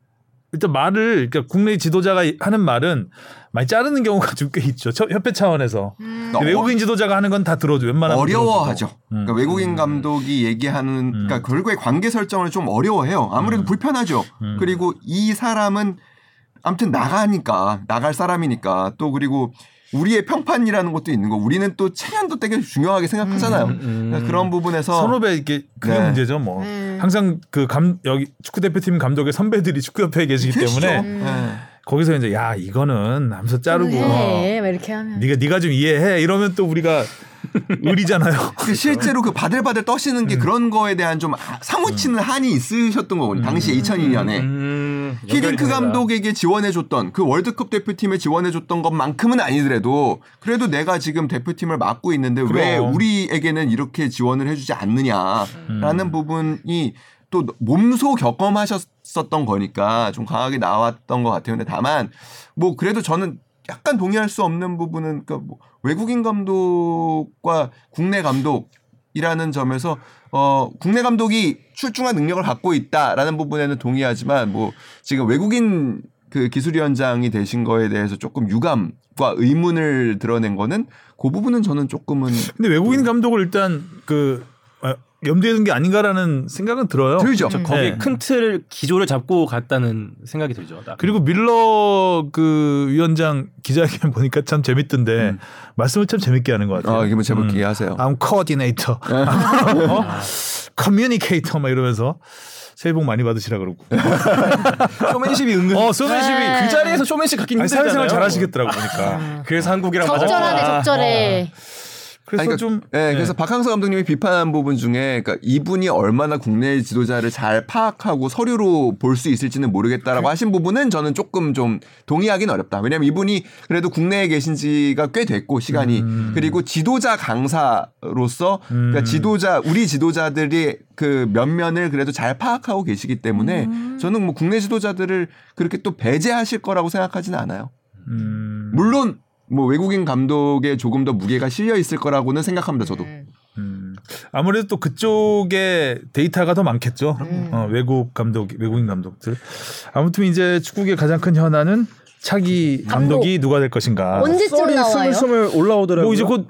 일단 말을 그러니까 국내 지도자가 하는 말은 많이 자르는 경우가 <laughs> 좀 꽤 있죠. 저- 협회 차원에서 음. 어, 외국인 지도자가 하는 건 다 들어줘. 웬만하면 어려워하죠. 들어주고. 그러니까 음. 외국인 감독이 얘기하는 그러니까 결국에 관계 설정을 좀 어려워해요. 아무래도 불편하죠. 음. 그리고 이 사람은 아무튼 나가니까 나갈 사람이니까 또 그리고 우리의 평판이라는 것도 있는 거. 우리는 또 체면도 되게 중요하게 생각하잖아요. 음. 그러니까 그런 부분에서 선후배 이게 그게 네. 문제죠. 뭐 네. 항상 그 감 여기 축구 대표팀 감독의 선배들이 축구 협회에 계시기 계시죠. 때문에 음. 네. 거기서 이제 야 이거는 하면서 자르고 해. 막 이렇게 하면. 네가 네가 좀 이해해 이러면 또 우리가 <laughs> 의리잖아요. 그 실제로 그 바들바들 떠시는 음. 게 그런 거에 대한 좀 사무치는 한이 있으셨던 거거든요. 당시에 2002년에. 음, 히딩크 연결이 됩니다. 감독에게 지원해줬던 그 월드컵 대표팀에 지원해줬던 것만큼은 아니더라도 그래도 내가 지금 대표팀을 맡고 있는데 왜 그럼. 우리에게는 이렇게 지원을 해주지 않느냐라는 부분이 또 몸소 경험하셨었던 거니까 좀 강하게 나왔던 것 같아요. 근데 다만 뭐 그래도 저는 약간 동의할 수 없는 부분은 그러니까 뭐 외국인 감독과 국내 감독이라는 점에서 어 국내 감독이 출중한 능력을 갖고 있다라는 부분에는 동의하지만 뭐 지금 외국인 그 기술위원장이 되신 거에 대해서 조금 유감과 의문을 드러낸 거는 그 부분은 저는 조금은 근데 외국인 감독을 일단 그 어, 염두에 둔 게 아닌가라는 생각은 들어요. 들죠. 저 거기 네. 큰틀 기조를 잡고 갔다는 생각이 들죠. 딱. 그리고 밀러 그 위원장 기자회견 <laughs> 보니까 참 재밌던데 음. 말씀을 참 재밌게 하는 것 같아요. 아, 이게 뭐 제목 음. 기하세요. I'm coordinator, 어? <laughs> communicator 막 이러면서 새해 복 많이 받으시라 그러고. <laughs> 쇼맨십이 은근 어, 소매십이 네. 그 자리에서 쇼맨십 갖기 아니, 힘들잖아요. 사회생활 잘하시겠더라고 보니까. 그래서 한국이랑. 적절하네 적절해. 그래서 그러니까, 좀 네, 네. 그래서 박항서 감독님이 비판한 부분 중에 그러니까 이분이 얼마나 국내 지도자를 잘 파악하고 서류로 볼 수 있을지는 모르겠다라고 하신 부분은 저는 조금 좀 동의하기는 어렵다. 왜냐하면 이분이 그래도 국내에 계신 지가 꽤 됐고 시간이 음. 그리고 지도자 강사로서 그러니까 음. 지도자 우리 지도자들이 그 면면을 그래도 잘 파악하고 계시기 때문에 저는 뭐 국내 지도자들을 그렇게 또 배제하실 거라고 생각하지는 않아요. 음, 물론 뭐 외국인 감독에 조금 더 무게가 실려 있을 거라고는 생각합니다. 저도. 음. 아무래도 또 그쪽에 데이터가 더 많겠죠. 음. 어, 외국 감독, 외국인 감독들. 아무튼 이제 축구의 가장 큰 현안은 차기 감독이 누가 될 것인가. 언제쯤 나와요? 스물스물 올라오더라고요. 뭐 이제 곧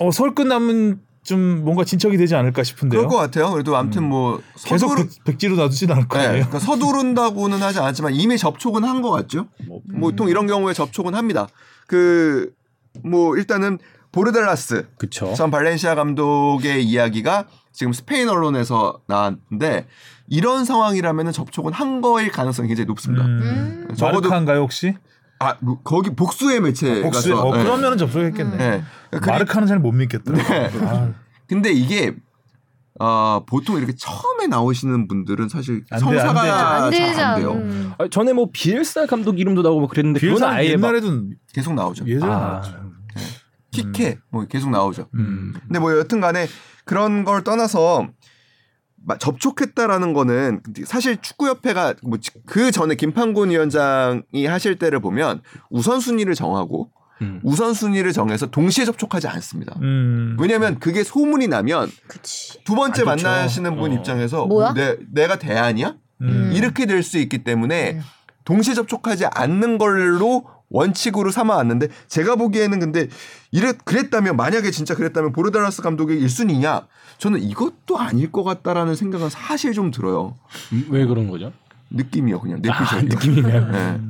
어, 설 끝나면 좀 뭔가 진척이 되지 않을까 싶은데요. 그럴 것 같아요. 그래도 아무튼 뭐 계속 서두르- 백, 백지로 놔두진 않을 네, 거예요. 그러니까 서두른다고는 하지 않았지만 이미 접촉은 한 것 같죠. 뭐, 보통 이런 경우에 접촉은 합니다. 그 뭐 일단은 보르델라스 그쵸. 전 발렌시아 감독의 이야기가 지금 스페인 언론에서 나왔는데 이런 상황이라면 접촉은 한 거일 가능성이 굉장히 높습니다. 음. 음. 적어도 마르카인가요 혹시? 아 뭐, 거기 복수의 매체 복수. 가서 어, 네. 그러면은 접촉했겠네. 네. 그리- 마르카는 잘 못 믿겠더라고. 네. 아, 근데 이게 어, 보통 이렇게 처음에 나오시는 분들은 사실 안. 성사가 안잘 안. 돼요. 음. 아, 전에 뭐 비엘사 감독 이름도 나오고 뭐 그랬는데 그건 아예 막 옛날에도 계속 나오죠. 예전에 아, 나왔죠. 피케 뭐 계속 나오죠. 음. 근데 뭐 여튼간에 그런 걸 떠나서 마- 접촉했다라는 거는 사실 축구협회가 뭐 그 전에 김판곤 위원장이 하실 때를 보면 우선순위를 정하고 음. 우선순위를 정해서 동시에 접촉하지 않습니다. 음. 왜냐하면 그게 소문이 나면 그치. 두 번째 아. 만나시는 분 어. 입장에서 뭐야? 내, 내가 대안이야? 음. 이렇게 될 수 있기 때문에 음. 동시에 접촉하지 않는 걸로 원칙으로 삼아왔는데 제가 보기에는 근데 이랬 그랬다면 만약에 진짜 그랬다면 보르달라스 감독이 1순위냐 저는 이것도 아닐 것 같다라는 생각은 사실 좀 들어요 음, 왜 그런 거죠? 느낌이요 그냥 아, 뇌피셜이요 느낌이네요. 네.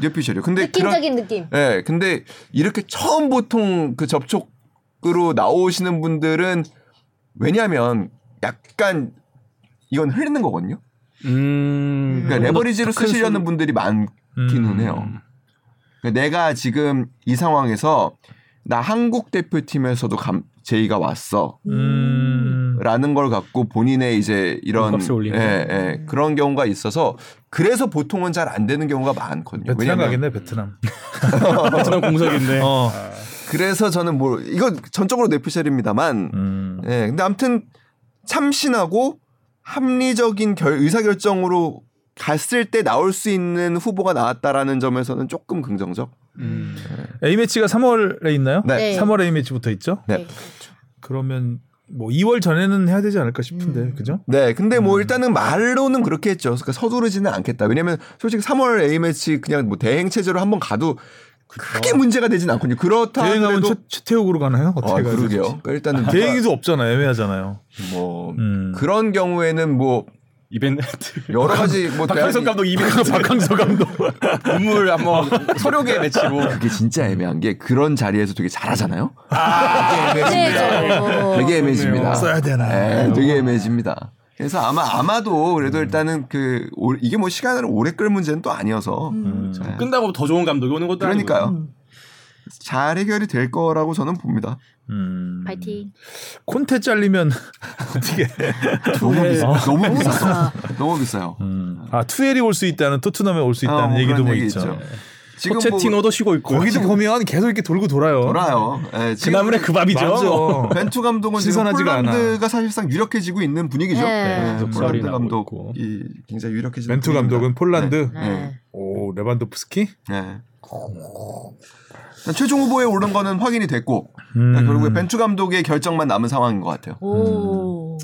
뇌피셜이요 근데 그런 느낌적인 느낌. 예 근데 이렇게 처음 보통 그 접촉으로 나오시는 분들은 왜냐하면 약간 이건 흘리는 거거든요 음. 그러니까 레버리지로 큰 쓰시려는 수- 분들이 많기는 음. 해요. 그러니까 내가 지금 이 상황에서 나 한국 대표팀에서도 감, 제의가 왔어. 음. 라는 걸 갖고 본인의 이제 이런 예, 예, 그런 경우가 있어서 그래서 보통은 잘 안 되는 경우가 많거든요. 베트남 왜냐면 가겠네 베트남. <laughs> 베트남 공석인데. 어. 그래서 저는 뭐 이건 전적으로 뇌피셜입니다만 음. 예, 근데 아무튼 참신하고 합리적인 결, 의사결정으로 갔을 때 나올 수 있는 후보가 나왔다라는 점에서는 조금 긍정적. 음. A 매치가 3월에 있나요? 네. 네. 3월 A 매치부터 있죠. 네. 네, 그렇죠. 그러면 뭐 2월 전에는 해야 되지 않을까 싶은데 음. 그죠? 네, 근데 뭐 일단은 말로는 그렇게 했죠. 그러니까 서두르지는 않겠다. 왜냐면 솔직히 3월 A 매치 그냥 뭐 대행 체제로 한번 가도 크게 문제가 되진 않거든요. 그렇다 대행하면 최, 최태욱으로 가나요? 아, 어떻게 가야 그러게요. 그러니까 일단은 대행이도 없잖아요. 애매하잖아요. 뭐 음. 그런 경우에는 뭐 이벤트. 여러 가지 뭐 대안이- 감독 이벤트. <laughs> 박항서 감독. 눈물 한번 소룡의 매치로. 그게 진짜 애매한 게 그런 자리에서 되게 잘하잖아요. 네, 저. 되게 애매해집니다. 써야 되나? 네, 되게 애매해집니다. 그래서 아마 아마도 그래도 일단은 그 올- 이게 뭐 시간을 오래 끌 문제는 또 아니어서 음. 네. 끝나고 더 좋은 감독이 오는 것도 아니고. 그러니까요. 잘 해결이 될 거라고 저는 봅니다. 음. 파이팅. 콘테 잘리면 <laughs> 어떻게? <laughs> 너무 비싸. 너무 비싸. 너무 비싸요. 음. 아 투엘이 올 수 있다는 토트넘에 올 수 있다는 아, 뭐 얘기도 뭐 얘기 있죠. 있죠. 지금 뭐 포체티노도 쉬고 있고. 거기도 보면 계속 이렇게 돌고 돌아요. 돌아요. 예, 지금 그 나물에 그 밥이죠. 맞아. 벤투 감독은 지금 신선하지가 않아. 폴란드가 사실상 유력해지고 있는 분위기죠. 네. 예, 계속 폴란드 감독이 굉장히 유력해지는 벤투 분위기입니다. 감독은 폴란드. 네. 오 레반도프스키. 네. 최종 후보에 오른 거는 확인이 됐고 음. 결국에 벤투 감독의 결정만 남은 상황인 것 같아요. 오.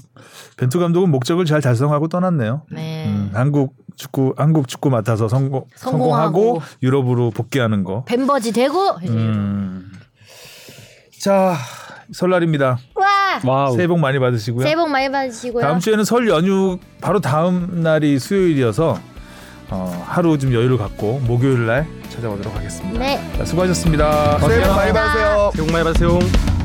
벤투 감독은 목적을 잘 달성하고 떠났네요. 네. 음. 한국 축구 한국 축구 맡아서 성공 성공하고. 성공하고 유럽으로 복귀하는 거. 벤버지 되고 음. 자 설날입니다. 와. 새해 복 많이 받으시고요. 새해 복 많이 받으시고요. 다음 주에는 설 연휴 바로 다음 날이 수요일이어서 어, 하루 좀 여유를 갖고 목요일 날 찾아오도록 하겠습니다. 네. 자, 수고하셨습니다. 새해 복 많이 받으세요. 새해 복 많이 받으세요.